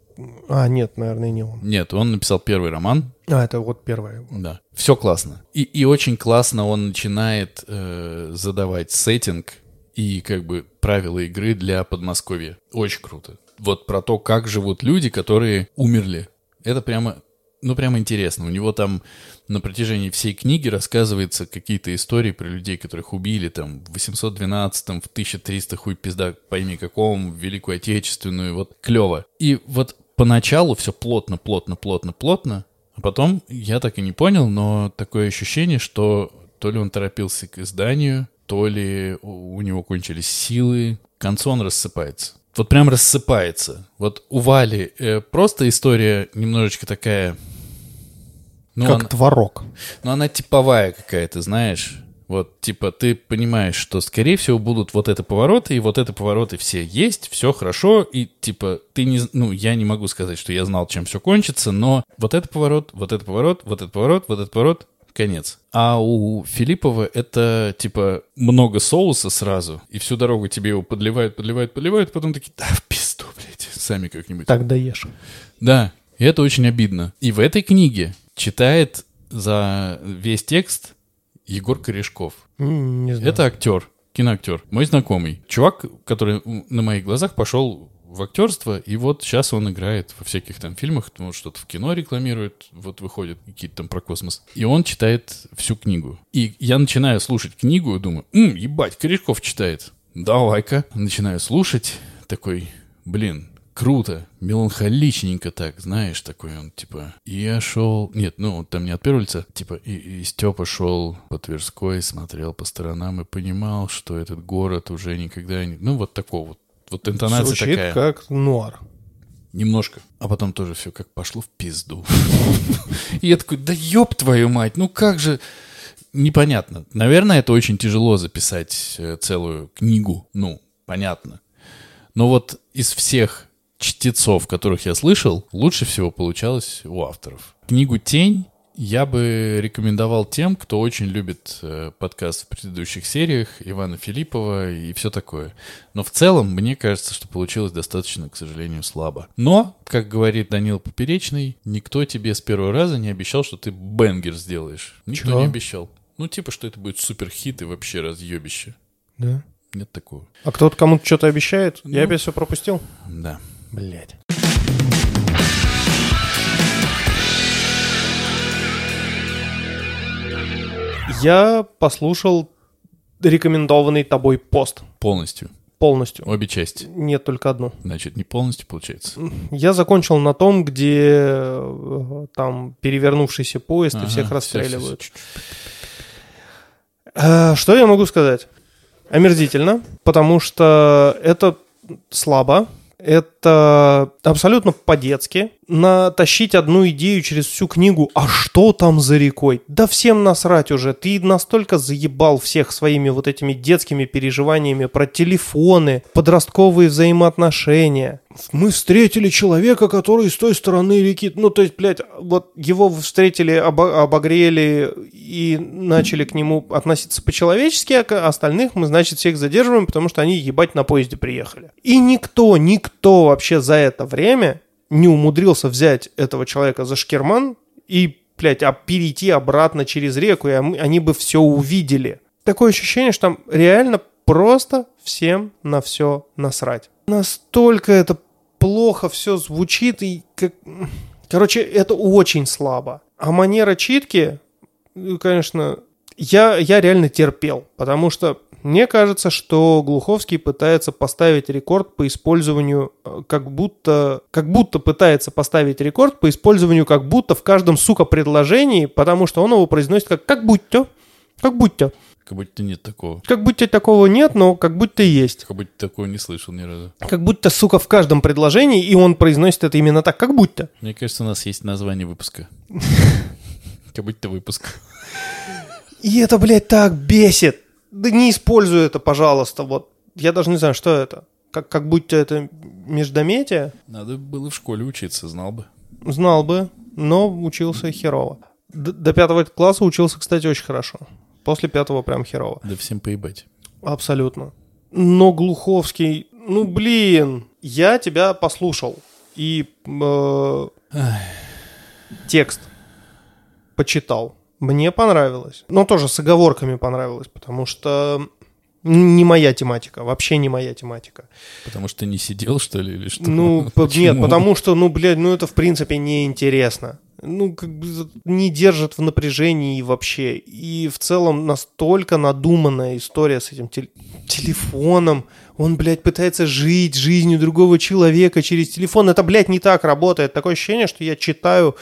А, нет, наверное, не он. Нет, он написал первый роман, А, это вот первое. Да, все классно. И, и очень классно он начинает э, задавать сеттинг и как бы правила игры для Подмосковья. Очень круто. Вот про то, как живут люди, которые умерли. Это прямо, ну прямо интересно. У него там на протяжении всей книги рассказывается какие-то истории про людей, которых убили там в 812-м, в 1300 хуй пизда, пойми каком, в Великую Отечественную, вот клево. И вот поначалу все плотно, плотно, плотно, плотно, а потом я так и не понял, но такое ощущение, что то ли он торопился к изданию, то ли у него кончились силы. К концу он рассыпается. Вот прям рассыпается. Вот у Вали э, просто история немножечко такая... Ну, как она- творог. ну, она типовая какая-то, знаешь. Вот, типа, ты понимаешь, что, скорее всего, будут вот это повороты, и вот это повороты все есть, все хорошо, и, типа, ты не... Ну, я не могу сказать, что я знал, чем все кончится, но вот это поворот, вот это поворот, вот этот поворот, вот этот поворот, конец. А у Филиппова это, типа, много соуса сразу, и всю дорогу тебе его подливают, подливают, подливают, потом такие, да, в пизду, блядь, сами как-нибудь. Так даешь. Да, и это очень обидно. И в этой книге читает за весь текст Егор Корешков. Не знаю. Это актер, киноактер, мой знакомый. Чувак, который на моих глазах пошел в актерство, и вот сейчас он играет во всяких там фильмах, ну, что-то в кино рекламирует, вот выходит какие-то там про космос. И он читает всю книгу. И я начинаю слушать книгу и думаю, «М, ебать, Корешков читает. Давай-ка. Начинаю слушать, такой, блин, круто, меланхоличненько так, знаешь, такой он, типа, я шел, нет, ну, там не от первого лица, типа, и, и Степа шел по Тверской, смотрел по сторонам и понимал, что этот город уже никогда не, ну, вот такого вот, вот интонация Звучит такая. как нуар. Немножко. А потом тоже все как пошло в пизду. И я такой, да ёб твою мать, ну как же... Непонятно. Наверное, это очень тяжело записать э, целую книгу. Ну, понятно. Но вот из всех чтецов, которых я слышал, лучше всего получалось у авторов. Книгу «Тень» я бы рекомендовал тем, кто очень любит э, подкаст в предыдущих сериях, Ивана Филиппова и все такое. Но в целом, мне кажется, что получилось достаточно, к сожалению, слабо. Но, как говорит Данил Поперечный, никто тебе с первого раза не обещал, что ты бенгер сделаешь. Никто Чё? не обещал. Ну, типа, что это будет супер хит и вообще разъебище. Да. Нет такого. А кто-то кому-то что-то обещает? Ну. Я опять все пропустил? Да. Блять. Я послушал рекомендованный тобой пост Полностью. полностью. Обе части. Нет, только одну. Значит, не полностью получается. Я закончил на том, где э, там перевернувшийся поезд и Ага, всех всё, расстреливают. всё, всё. Э, Что я могу сказать? Омерзительно, потому что это слабо, это абсолютно по-детски. Натащить одну идею через всю книгу, а что там за рекой? Да всем насрать уже. Ты настолько заебал всех своими вот этими детскими переживаниями про телефоны, подростковые взаимоотношения. Мы встретили человека, который с той стороны реки. Ну, то есть, блядь, вот его встретили, обо- обогрели и начали к нему относиться по-человечески, а остальных мы, значит, всех задерживаем, потому что они ебать на поезде приехали. И никто, никто вообще за это время не умудрился взять этого человека за шкерман и, блядь, а перейти обратно через реку, и они бы все увидели. Такое ощущение, что там реально просто всем на все насрать. Настолько это плохо все звучит и как... Короче, это очень слабо. А манера читки, ну, конечно, я, я реально терпел, потому что мне кажется, что Глуховский пытается поставить рекорд по использованию, э, как будто, как будто пытается поставить рекорд по использованию как будто в каждом, сука, предложении, потому что он его произносит как «как будто», «как будто». Как будто нет такого. Как будто такого нет, но как будто есть. Как будто такого не слышал ни разу. Как будто, сука, в каждом предложении, и он произносит это именно так, как будто. Мне кажется, у нас есть название выпуска. Как будто выпуск. И это, блядь, так бесит. Да не используй это, пожалуйста. Вот я даже не знаю, что это. Как, как будто это междометие. Надо было в школе учиться, знал бы. Знал бы, но учился херово. Д- до пятого класса учился, кстати, очень хорошо. После пятого прям херово. Да всем поебать. Абсолютно. Но Глуховский, ну блин, я тебя послушал. И э, текст почитал. Мне понравилось. Но тоже с оговорками понравилось, потому что не моя тематика, вообще не моя тематика. Потому что не сидел, что ли, или что? Ну, нет, потому что, ну, блядь, ну это в принципе неинтересно. Ну, как бы не держит в напряжении вообще. И в целом настолько надуманная история с этим тел- телефоном. Он, блядь, пытается жить жизнью другого человека через телефон. Это, блядь, не так работает. Такое ощущение, что я читаю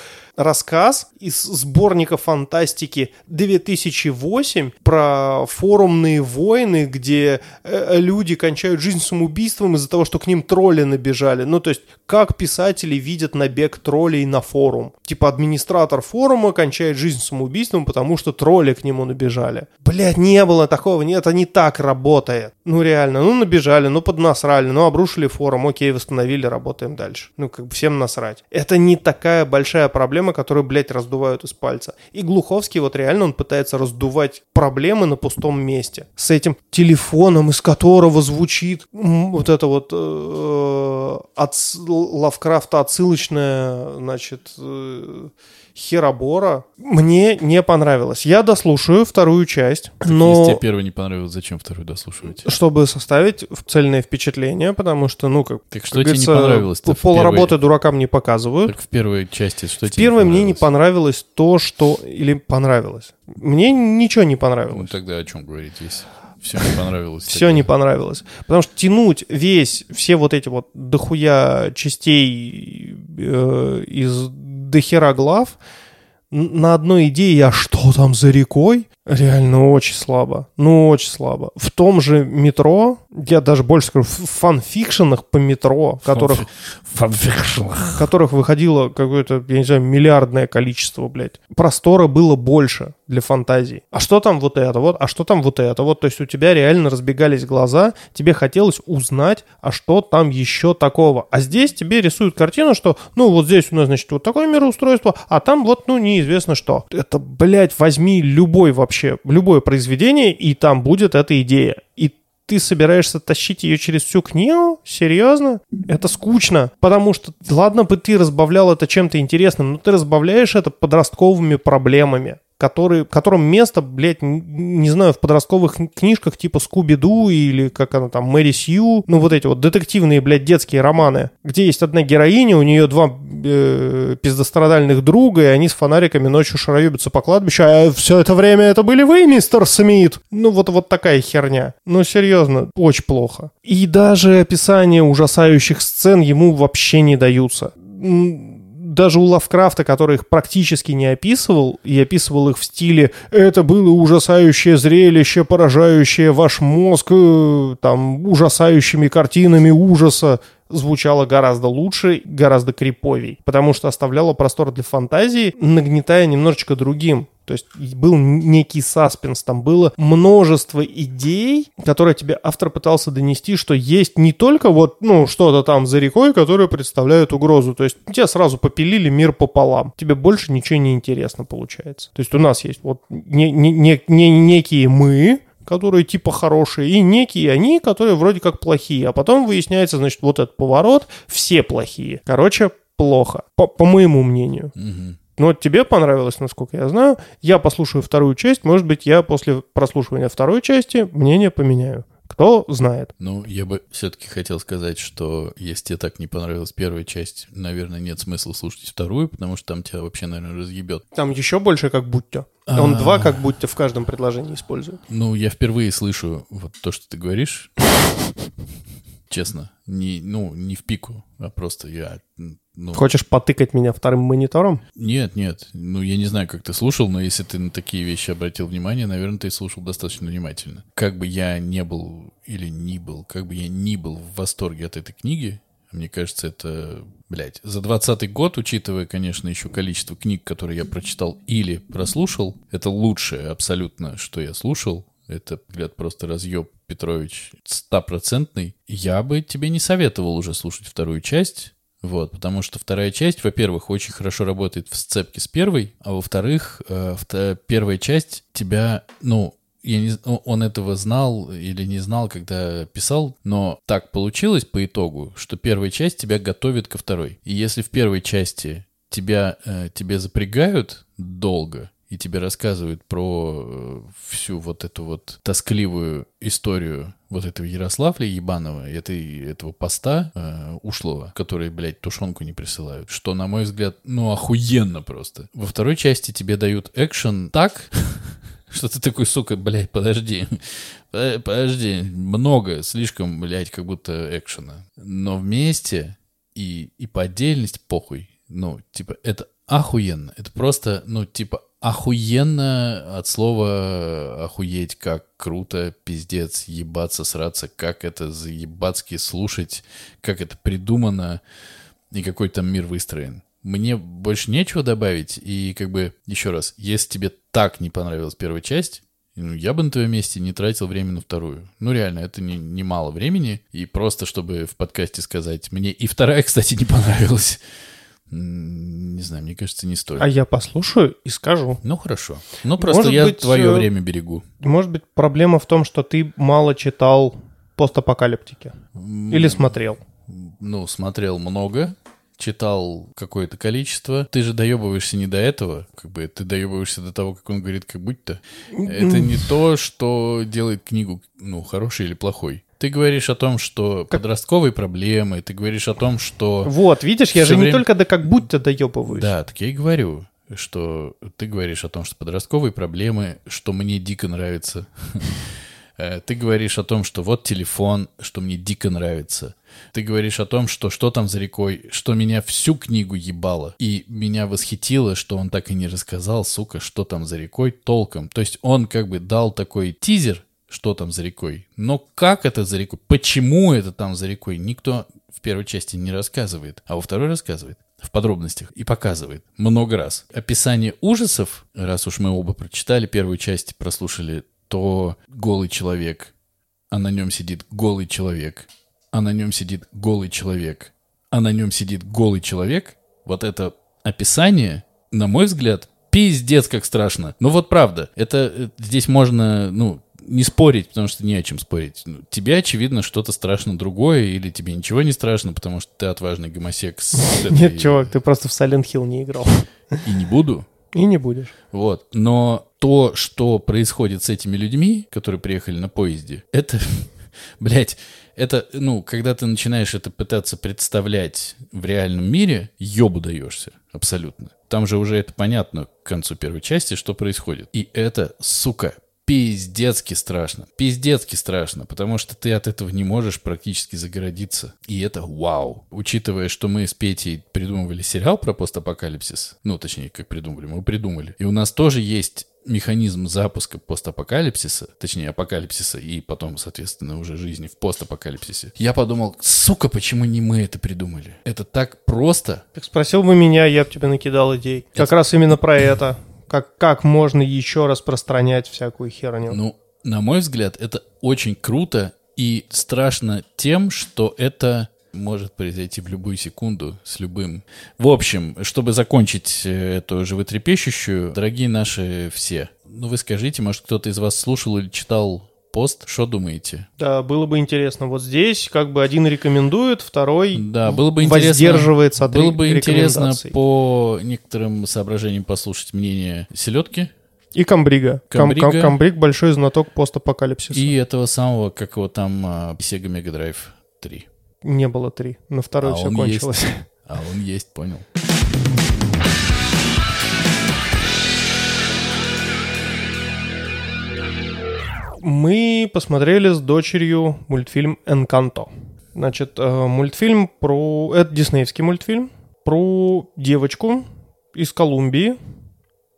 рассказ из сборника фантастики 2008 про форумные войны, где э, люди кончают жизнь самоубийством из-за того, что к ним тролли набежали. Ну, то есть, как писатели видят набег троллей на форум. Типа, администратор форума кончает жизнь самоубийством, потому что тролли к нему набежали. Блядь, не было такого, нет, это не так работает. Ну, реально, ну, набежали, ну, поднасрали, ну, обрушили форум, окей, восстановили, работаем дальше. Ну, как бы всем насрать. Это не такая большая проблема, которую, блядь, раздувают из пальца. И Глуховский вот реально он пытается раздувать проблемы на пустом месте. С этим телефоном, из которого звучит вот это вот э, от Лавкрафта отсылочная, значит, э, херобора. Мне не понравилось. Я дослушаю вторую часть, Если но тебе первый не понравилось, зачем второй дослушивать? чтобы составить цельное впечатление, потому что, ну, как, Так как что тебе не в пол первой- работы дуракам не показывают. Только в первой части что В тебе первой мне не понравилось? понравилось то, что... Или понравилось. Мне ничего не Ну понравилось. тогда о чем говорить, если все не понравилось? Все не понравилось. Потому что тянуть весь, все вот эти вот дохуя частей э, из дохера глав на одной идее, а что там за рекой? Реально очень слабо. Ну, очень слабо. В том же метро, я даже больше скажу, в фанфикшенах по метро, которых, Fan fiction. которых выходило какое-то, я не знаю, миллиардное количество, блядь. Простора было больше для фантазии. А что там вот это вот? А что там вот это вот? То есть у тебя реально разбегались глаза, тебе хотелось узнать, а что там еще такого. А здесь тебе рисуют картину, что, ну, вот здесь у нас, значит, вот такое мироустройство, а там вот, ну, неизвестно что. Это, блядь, возьми любой вообще, любое произведение, и там будет эта идея. И ты собираешься тащить ее через всю книгу? Серьезно? Это скучно. Потому что, ладно бы ты разбавлял это чем-то интересным, но ты разбавляешь это подростковыми проблемами которые, которым место, блядь, не знаю, в подростковых книжках типа Скуби-Ду или как она там, Мэри Сью, ну вот эти вот детективные, блядь, детские романы, где есть одна героиня, у нее два э, пиздострадальных друга, и они с фонариками ночью шароебятся по кладбищу, а все это время это были вы, мистер Смит. Ну вот, вот такая херня. Ну серьезно, очень плохо. И даже описание ужасающих сцен ему вообще не даются. Даже у Лавкрафта, который их практически не описывал, и описывал их в стиле «это было ужасающее зрелище, поражающее ваш мозг э, там ужасающими картинами ужаса», звучало гораздо лучше, гораздо криповей, потому что оставляло простор для фантазии, нагнетая немножечко другим. То есть был некий саспенс, там было множество идей, которые тебе автор пытался донести, что есть не только вот, ну, что-то там за рекой, которое представляет угрозу. То есть тебя сразу попилили мир пополам. Тебе больше ничего не интересно получается. То есть у нас есть вот не, не- не- не- некие мы, которые типа хорошие, и некие они, которые вроде как плохие. А потом выясняется, значит, вот этот поворот, все плохие. Короче, плохо, по, по моему мнению. Мгм. Вот тебе понравилось, насколько я знаю. Я послушаю вторую часть. Может быть, я после прослушивания второй части мнение поменяю. Кто знает. Ну, я бы все-таки хотел сказать, что если тебе так не понравилась первая часть, наверное, нет смысла слушать вторую, потому что там тебя вообще, наверное, разъебет. Там еще больше как будто. Он два как будто в каждом предложении использует. Ну, я впервые слышу вот то, что ты говоришь. Честно. Не, ну, не в пику, а просто я... Ну, Хочешь потыкать меня вторым монитором? Нет, нет. Ну, я не знаю, как ты слушал, но если ты на такие вещи обратил внимание, наверное, ты слушал достаточно внимательно. Как бы я не был или не был, как бы я не был в восторге от этой книги, мне кажется, это, блядь, за 20 год, учитывая, конечно, еще количество книг, которые я прочитал или прослушал, это лучшее абсолютно, что я слушал. Это, взгляд, просто разъеб Петрович стопроцентный. Я бы тебе не советовал уже слушать вторую часть, вот, потому что вторая часть, во-первых, очень хорошо работает в сцепке с первой, а во-вторых, э, первая часть тебя, ну, я не, ну, он этого знал или не знал, когда писал, но так получилось по итогу, что первая часть тебя готовит ко второй. И если в первой части тебя, э, тебе запрягают долго, и тебе рассказывают про э, всю вот эту вот тоскливую историю вот этого Ярославля Ебанова, этой, этого поста э, ушлого, который, блядь, тушенку не присылают, что, на мой взгляд, ну, охуенно просто. Во второй части тебе дают экшен так, что ты такой, сука, блядь, подожди, Э, подожди, много, слишком, блядь, как будто экшена. Но вместе и, и по отдельности похуй. Ну, типа, это охуенно. Это просто, ну, типа, охуенно от слова охуеть, как круто, пиздец, ебаться, сраться, как это заебацки слушать, как это придумано и какой там мир выстроен. Мне больше нечего добавить, и как бы, еще раз, если тебе так не понравилась первая часть, ну, я бы на твоем месте не тратил время на вторую. Ну, реально, это не, не мало времени. И просто, чтобы в подкасте сказать, мне и вторая, кстати, не понравилась. Не знаю, мне кажется, не стоит. А я послушаю и скажу. Ну, хорошо. Ну, просто Может я быть, твое э, время берегу. Может быть, проблема в том, что ты мало читал постапокалиптики. Или смотрел. Ну, смотрел много, читал какое-то количество. Ты же доебываешься не до этого, как бы ты доебываешься до того, как он говорит, как будто. Это не то, что делает книгу, ну, хорошей или плохой. Ты говоришь о том, что подростковые проблемы, ты говоришь о том, что... Вот, видишь, я же не время- только да как будто доебываюсь. Да, так я и говорю, что ты говоришь о том, что подростковые проблемы, что мне дико нравится. Э, Ты говоришь о том, что вот телефон, что мне дико нравится. Ты говоришь о том, что что там за рекой, что меня всю книгу ебало. И меня восхитило, что он так и не рассказал, сука, что там за рекой толком. То есть он как бы дал такой тизер, что там за рекой. Но как это за рекой? Почему это там за рекой? Никто в первой части не рассказывает, а во второй рассказывает в подробностях и показывает много раз. Описание ужасов, раз уж мы оба прочитали первую часть, прослушали, то голый человек, а на нем сидит голый человек, а на нем сидит голый человек, а на нем сидит голый человек. Вот это описание, на мой взгляд, пиздец как страшно. Ну вот правда, это э, здесь можно, ну, не спорить, потому что не о чем спорить. Ну, Тебе, очевидно, что-то страшно другое, или тебе ничего не страшно, потому что ты отважный гомосек Нет, чувак, ты просто в Silent Hill не играл. И не буду. И не будешь. Вот. Но то, что происходит с этими людьми, которые приехали на поезде, это, блядь, это, ну, когда ты начинаешь это пытаться представлять в реальном мире, ебу даешься. Абсолютно. Там же уже это понятно к концу первой части, что происходит. И это, сука, пиздецки страшно. Пиздецки страшно, потому что ты от этого не можешь практически загородиться. И это вау. Учитывая, что мы с Петей придумывали сериал про постапокалипсис, ну, точнее, как придумали, мы придумали. И у нас тоже есть механизм запуска постапокалипсиса, точнее, апокалипсиса и потом, соответственно, уже жизни в постапокалипсисе. Я подумал, сука, почему не мы это придумали? Это так просто. Так спросил бы меня, я бы тебе накидал идей. Как Это- раз именно про это. Как, как можно еще распространять всякую херню. Ну, на мой взгляд, это очень круто и страшно тем, что это может произойти в любую секунду с любым. В общем, чтобы закончить э, эту животрепещущую, дорогие наши все, ну вы скажите, может кто-то из вас слушал или читал пост, что думаете? Да, было бы интересно. Вот здесь как бы один рекомендует, второй Да, было бы интересно. воздерживается от Было бы интересно по некоторым соображениям послушать мнение селедки И Камбрига. Кам- Камбрига. Кам- Камбриг большой знаток постапокалипсиса. и этого самого, как его там, а, Sega Mega Drive 3. Не было три. На второй А все он кончилось. есть. А он есть, понял. Мы посмотрели с дочерью мультфильм «Энканто». Значит, э, мультфильм про... Это диснеевский мультфильм про девочку из Колумбии,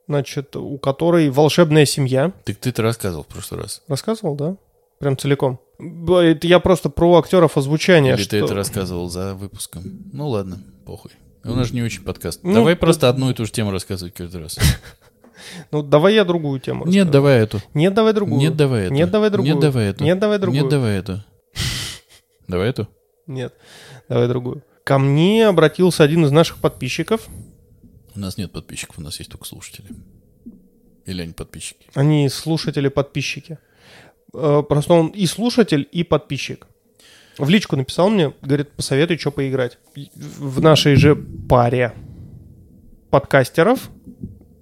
значит, у которой волшебная семья. Так ты-то рассказывал в прошлый раз. Рассказывал, да? Прям целиком. Это я просто про актеров озвучания. Или ты что- это рассказывал за выпуском? Ну ладно, похуй. У нас же не очень подкаст. Ну, давай да- просто одну и ту же тему рассказывать каждый раз. Ну, давай я другую тему Нет, расскажу. давай эту. Нет, давай другую. Нет, давай эту. Нет, давай другую. Нет, давай эту. Нет, давай другую. Нет, давай эту. Давай эту. Нет, давай другую. Ко мне обратился один из наших подписчиков. У нас нет подписчиков, у нас есть только слушатели. Или они подписчики. Они слушатели-подписчики. Э, Просто он и слушатель, и подписчик. В личку написал мне, говорит, посоветуй, что поиграть. В нашей же паре подкастеров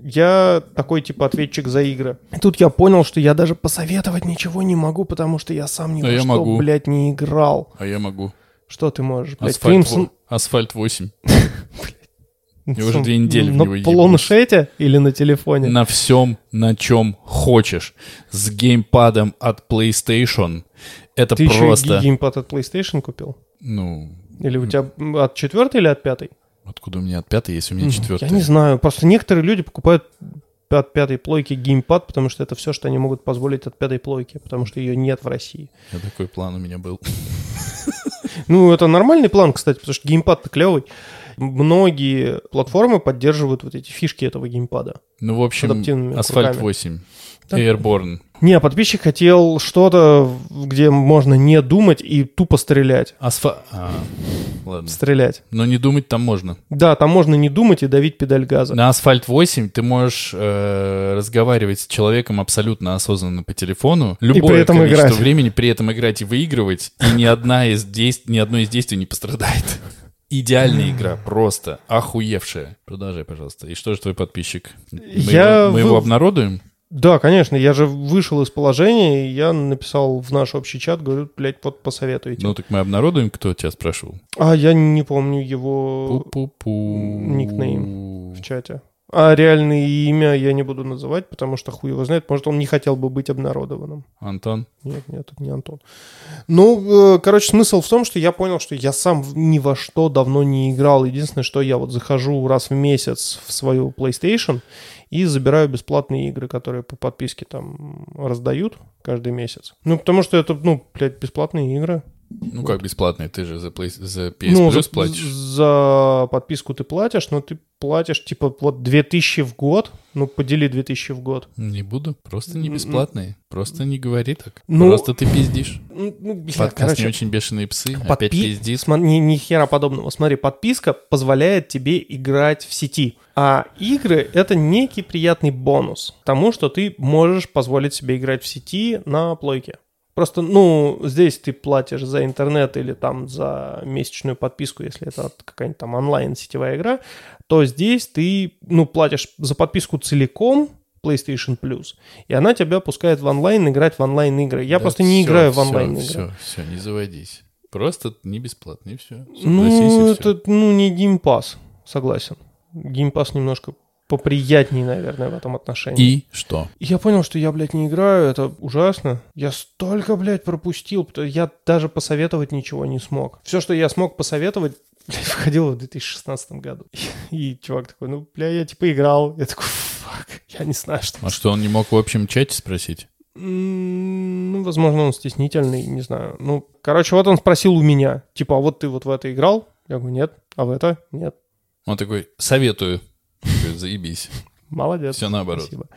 я такой типа ответчик за игры. И тут я понял, что я даже посоветовать ничего не могу, потому что я сам ни А во я что, могу. блядь, не играл. А я могу. Что ты можешь, блядь? Асфальт, Crimson- Асфальт 8. Я уже две недели в на него ебусь. планшете или на телефоне? На всем, на чем хочешь. С геймпадом от PlayStation. Это Ты просто... еще и геймпад от PlayStation купил? Ну, Или у тебя от четвертой или от пятой? Откуда у меня от пятой, если у меня четвертая? Я не знаю. Просто некоторые люди покупают от пятой плойки геймпад, потому что это все, что они могут позволить от пятой плойки, потому что ее нет в России. Я такой план у меня был. Ну, это нормальный план, кстати, потому что геймпад-то клевый. Многие платформы поддерживают вот эти фишки этого геймпада. Ну, в общем, Асфальт руками. 8. Да. Airborne. Не, подписчик хотел что-то, где можно не думать и тупо стрелять. Асфа... А, ладно. Стрелять. Но не думать там можно. Да, там можно не думать и давить педаль газа. На Асфальт 8 ты можешь э, разговаривать с человеком абсолютно осознанно по телефону. Любое при этом количество играть. времени при этом играть и выигрывать. И ни, одна из действ... ни одно из действий не пострадает. идеальная игра, просто охуевшая. Продолжай, пожалуйста. И что же твой подписчик? Мы, Я его, мы его обнародуем? Да, конечно, я же вышел из положения, и я написал в наш общий чат, говорю, блядь, вот посоветуйте. Ну так мы обнародуем, кто тебя спрашивал. А я не помню его Пу-пу-пу. никнейм. в чате. А реальное имя я не буду называть, потому что хуй его знает. Может, он не хотел бы быть обнародованным. Антон? Нет, нет, это не Антон. Ну, э, короче, смысл в том, что я понял, что я сам ни во что давно не играл. Единственное, что я вот захожу раз в месяц в свою PlayStation и забираю бесплатные игры, которые по подписке там раздают каждый месяц. Ну, потому что это, ну, блядь, бесплатные игры. Ну как бесплатный? Ты же за, Play- за PS ну, Plus за, платишь. за подписку ты платишь, но ты платишь, типа, вот 2000 в год. Ну, подели 2000 в год. Не буду. Просто не бесплатные. Просто не говори так. Ну, Просто ты пиздишь. Ну, ну, бля, Подкаст короче, не очень бешеные псы. Подпи- Опять пиздит. Сма- ни, ни хера подобного. Смотри, подписка позволяет тебе играть в сети. А игры — это некий приятный бонус тому, что ты можешь позволить себе играть в сети на плойке. Просто, ну, здесь ты платишь за интернет или там за месячную подписку, если это какая-нибудь там онлайн-сетевая игра, то здесь ты, ну, платишь за подписку целиком, PlayStation Plus, и она тебя пускает в онлайн играть в онлайн-игры. Я Да просто не играю в всё, онлайн-игры. Все, все, не заводись. Просто не бесплатно, и все. Ну, это ну, не Game Pass, согласен. Game Pass немножко поприятнее, наверное, в этом отношении. И что? Я понял, что я, блядь, не играю, это ужасно. Я столько, блядь, пропустил, я даже посоветовать ничего не смог. Все, что я смог посоветовать, блядь, выходило в 2016 году. И чувак такой, ну, бля, я типа играл. Я такой, fuck, я не знаю, что... А что, он не мог в общем чате спросить? Ну, возможно, он стеснительный, не знаю. Ну, короче, вот он спросил у меня, типа, а вот ты вот в это играл? Я говорю, нет. А в это? Нет. Он такой, советую. Я Заебись. Молодец. Все наоборот. Спасибо.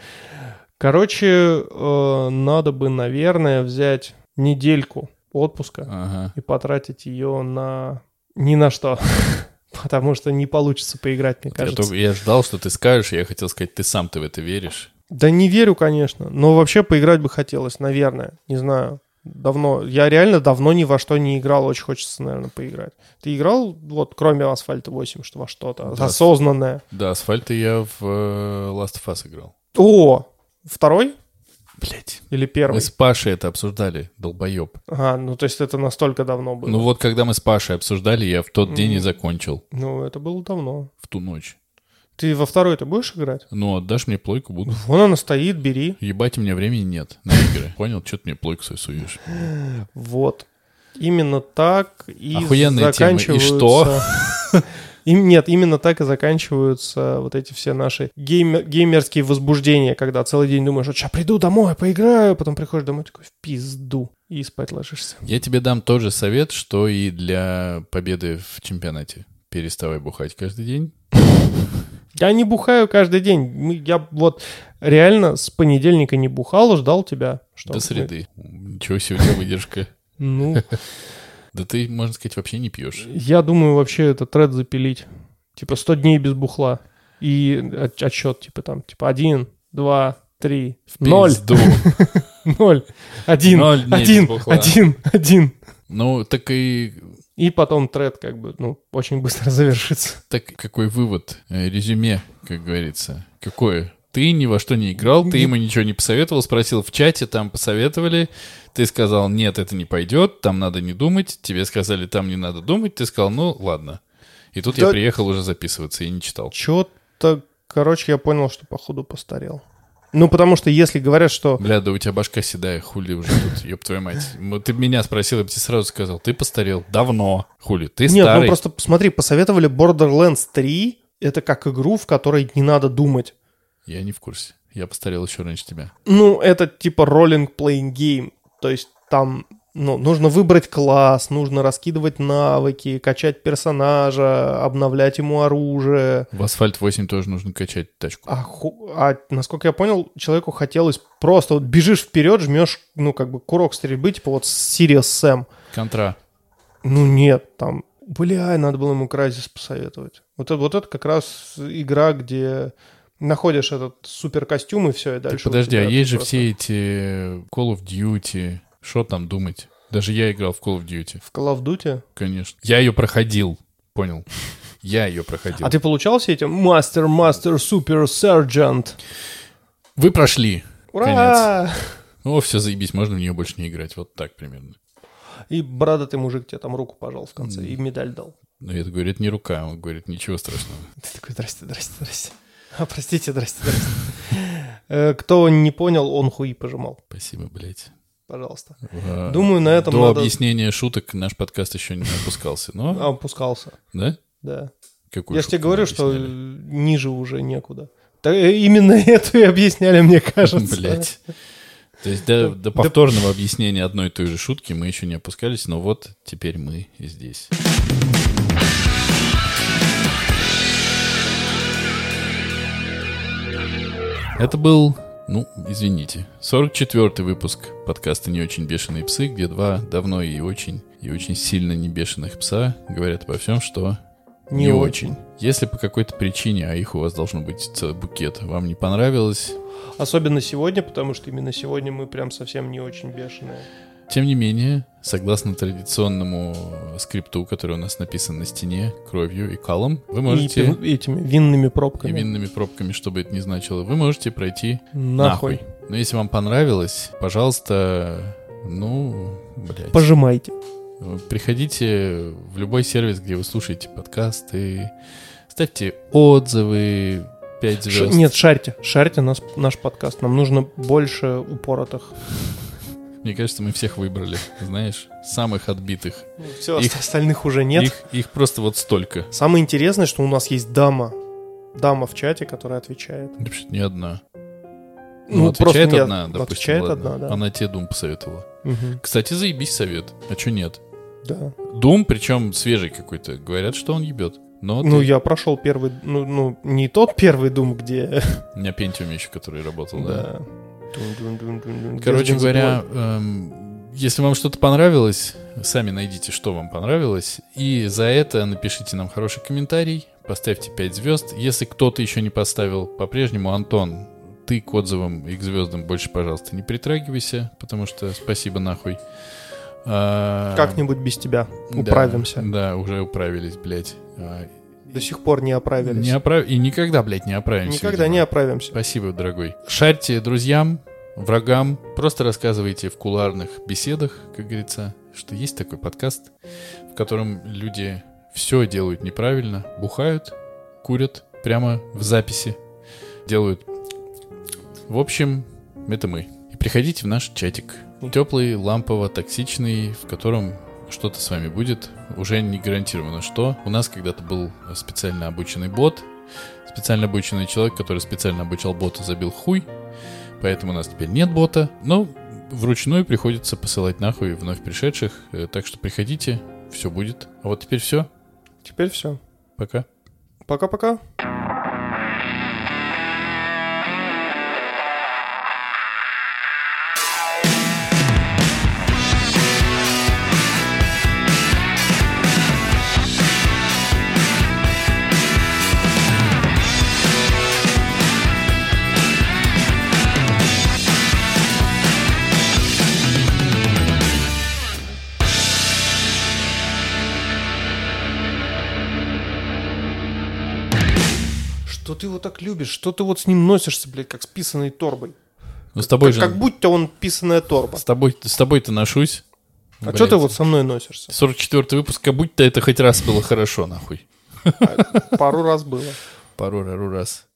Короче, э, надо бы, наверное, взять недельку отпуска Ага. и потратить ее на ни на что. Потому что не получится поиграть, мне Я, кажется. только- я ждал, что ты скажешь, я хотел сказать, ты сам-то в это веришь. Да не верю, конечно. Но вообще поиграть бы хотелось, наверное. Не знаю. Давно. Я реально давно ни во что не играл. Очень хочется, наверное, поиграть. Ты играл, вот, кроме Асфальта 8, что во что-то Да. осознанное? Да, асфальты я в э, Last of Us играл. О! Второй Блять. или первый? Мы с Пашей это обсуждали, долбоеб. Ага, ну то есть это настолько давно было. Ну вот, когда мы с Пашей обсуждали, я в тот день и закончил. Ну, это было давно. В ту ночь. Ты во второй ты будешь играть? Ну, отдашь мне плойку, буду. Вон она стоит, бери. Ебать, у меня времени нет на игры. Понял? Что ты мне плойку свою суешь? Вот. Именно так и Охуенные темы. И заканчиваются... что? Им, нет, именно так и заканчиваются вот эти все наши геймер- геймерские возбуждения, когда целый день думаешь, вот сейчас приду домой, поиграю, потом приходишь домой такой, в пизду, и спать ложишься. Я тебе дам тот же совет, что и для победы в чемпионате. Переставай бухать каждый день. Я не бухаю каждый день. Я вот реально с понедельника не бухал, ждал тебя. Что До среды. Ничего себе у тебя выдержка. Ну, Да ты, можно сказать, вообще не пьешь. Я думаю, вообще этот тред запилить. Типа 100 дней без бухла. И от- отсчет, типа там, типа один, два, три, ноль, Пизду. ноль, один, один, один, один. Ну, так и И потом тред как бы, ну, очень быстро завершится. так какой вывод, э, резюме, как говорится. Какое? Ты ни во что не играл, ты ему ничего не посоветовал, спросил в чате, там посоветовали, ты сказал, нет, это не пойдет, там надо не думать, тебе сказали, там не надо думать, ты сказал, ну, ладно. И тут я Да- приехал уже записываться и не читал. Чё-то, короче, я понял, что походу постарел. Ну, потому что если говорят, что... Бля, да у тебя башка седая, хули уже тут, ёб твою мать. Ну, Ты меня спросил, я бы тебе сразу сказал, ты постарел давно, хули, ты Нет, старый. ну просто посмотри, посоветовали Borderlands 3, это как игру, в которой не надо думать. Я не в курсе, я постарел еще раньше тебя. Ну, это типа role playing game. То есть там ну, нужно выбрать класс, нужно раскидывать навыки, качать персонажа, обновлять ему оружие. В Асфальт 8 тоже нужно качать тачку. А, ху- а насколько я понял, человеку хотелось просто вот бежишь вперед, жмешь, ну, как бы курок стрельбы, типа вот Sirius Sam. Контра. Ну, нет, там, бля, надо было ему Crysis посоветовать. Вот это, вот это как раз игра, где находишь этот супер костюм и все, и дальше... у подожди, а есть же просто- все эти Call of Duty, что там думать? Даже я играл в Call of Duty, В Call of Duty? конечно. Я ее проходил. Понял. Я ее проходил. А ты получал все эти мастер, мастер, супер, сержант? Вы прошли. Ура! О, все, заебись, можно в нее больше не играть. Вот так примерно. И бородатый мужик тебе там руку пожал в конце и медаль дал. Но это говорит не рука, он говорит ничего страшного. Ты такой, здрасте, здрасте, здрасте. А, простите, здрасте, здрасте. Э, Кто не понял, он хуи пожимал. Спасибо, блядь. Пожалуйста. А, Думаю, на этом До надо... объяснения шуток наш подкаст еще не опускался. А, Но, Опускался, да? да. Какую Я же тебе говорю, что ниже уже некуда. Да, э, именно эту и объясняли, мне кажется. Блять. То есть до, до повторного объяснения одной и той же шутки мы еще не опускались, но вот теперь мы здесь. Это был, ну, извините, 44-й выпуск подкаста «Не очень бешеные псы», где два давно и очень, и очень сильно не бешеных пса говорят обо всем, что Не очень. Если по какой-то причине, а их у вас должно быть целый букет, вам не понравилось, Особенно сегодня, потому что именно сегодня мы прям совсем не очень бешеные. Тем не менее, согласно традиционному скрипту, который у нас написан на стене кровью и калом, вы И можете, пин- этими винными и пробками. винными пробками, что бы это ни значило, вы можете пройти Нахуй. нахуй. Но если вам понравилось, пожалуйста, ну, блядь, Пожимайте. приходите в любой сервис, где вы слушаете подкасты, ставьте отзывы, 5 Ш- звезд. Нет, шарьте. Шарьте нас, наш подкаст. Нам нужно больше упоротых. Мне кажется, мы всех выбрали, знаешь, самых отбитых. Все, Их- остальных уже нет. Их, их просто вот столько. Самое интересное, что у нас есть дама. Дама в чате, которая отвечает. Вообще не одна. Ну, Ну, просто отвечает не- одна, допустим, отвечает ладно. одна, да. Она тебе Doom посоветовала. Мгм. Кстати, заебись совет. А чё нет? Да. Doom, причем свежий какой-то. Говорят, что он ебет. Но Ну, ты- я прошел первый, ну, ну, не тот первый дум, где... у меня Pentium еще, который работал, да. Да. Короче говоря, эм, если вам что-то понравилось, сами найдите, что вам понравилось. И за это напишите нам хороший комментарий, поставьте 5 звезд. Если кто-то еще не поставил, по-прежнему, Антон, ты к отзывам и к звездам больше, пожалуйста, не притрагивайся, потому что спасибо нахуй. А, Как-нибудь без тебя да, управимся. Да, уже управились, блядь. До сих пор не оправились. Не оправ... И никогда, блядь, не оправимся. Никогда видимо. не оправимся. Спасибо, дорогой. Шарьте друзьям, врагам, просто рассказывайте в куларных беседах, как говорится, что есть такой подкаст, в котором люди все делают неправильно, бухают, курят прямо в записи, делают. В общем, это мы. И приходите в наш чатик. Теплый, лампово-токсичный, в котором что-то с вами будет. Уже не гарантировано что. У нас когда-то был специально обученный бот, специально обученный человек, который специально обучал бота, забил хуй. Поэтому у нас теперь нет бота. Но вручную приходится посылать нахуй вновь пришедших. Э, Так что приходите, все будет. А вот теперь все. Теперь все. Пока. Пока-пока. Так любишь? Что ты вот с ним носишься, блядь, как с писаной торбой? Ну с тобой Как, же... как будто он писаная торба. С тобой, с тобой-то ношусь. А что ты вот со мной носишься? 44 выпуск, как будто это хоть раз было хорошо, нахуй. Пару раз было. Пару-рару раз.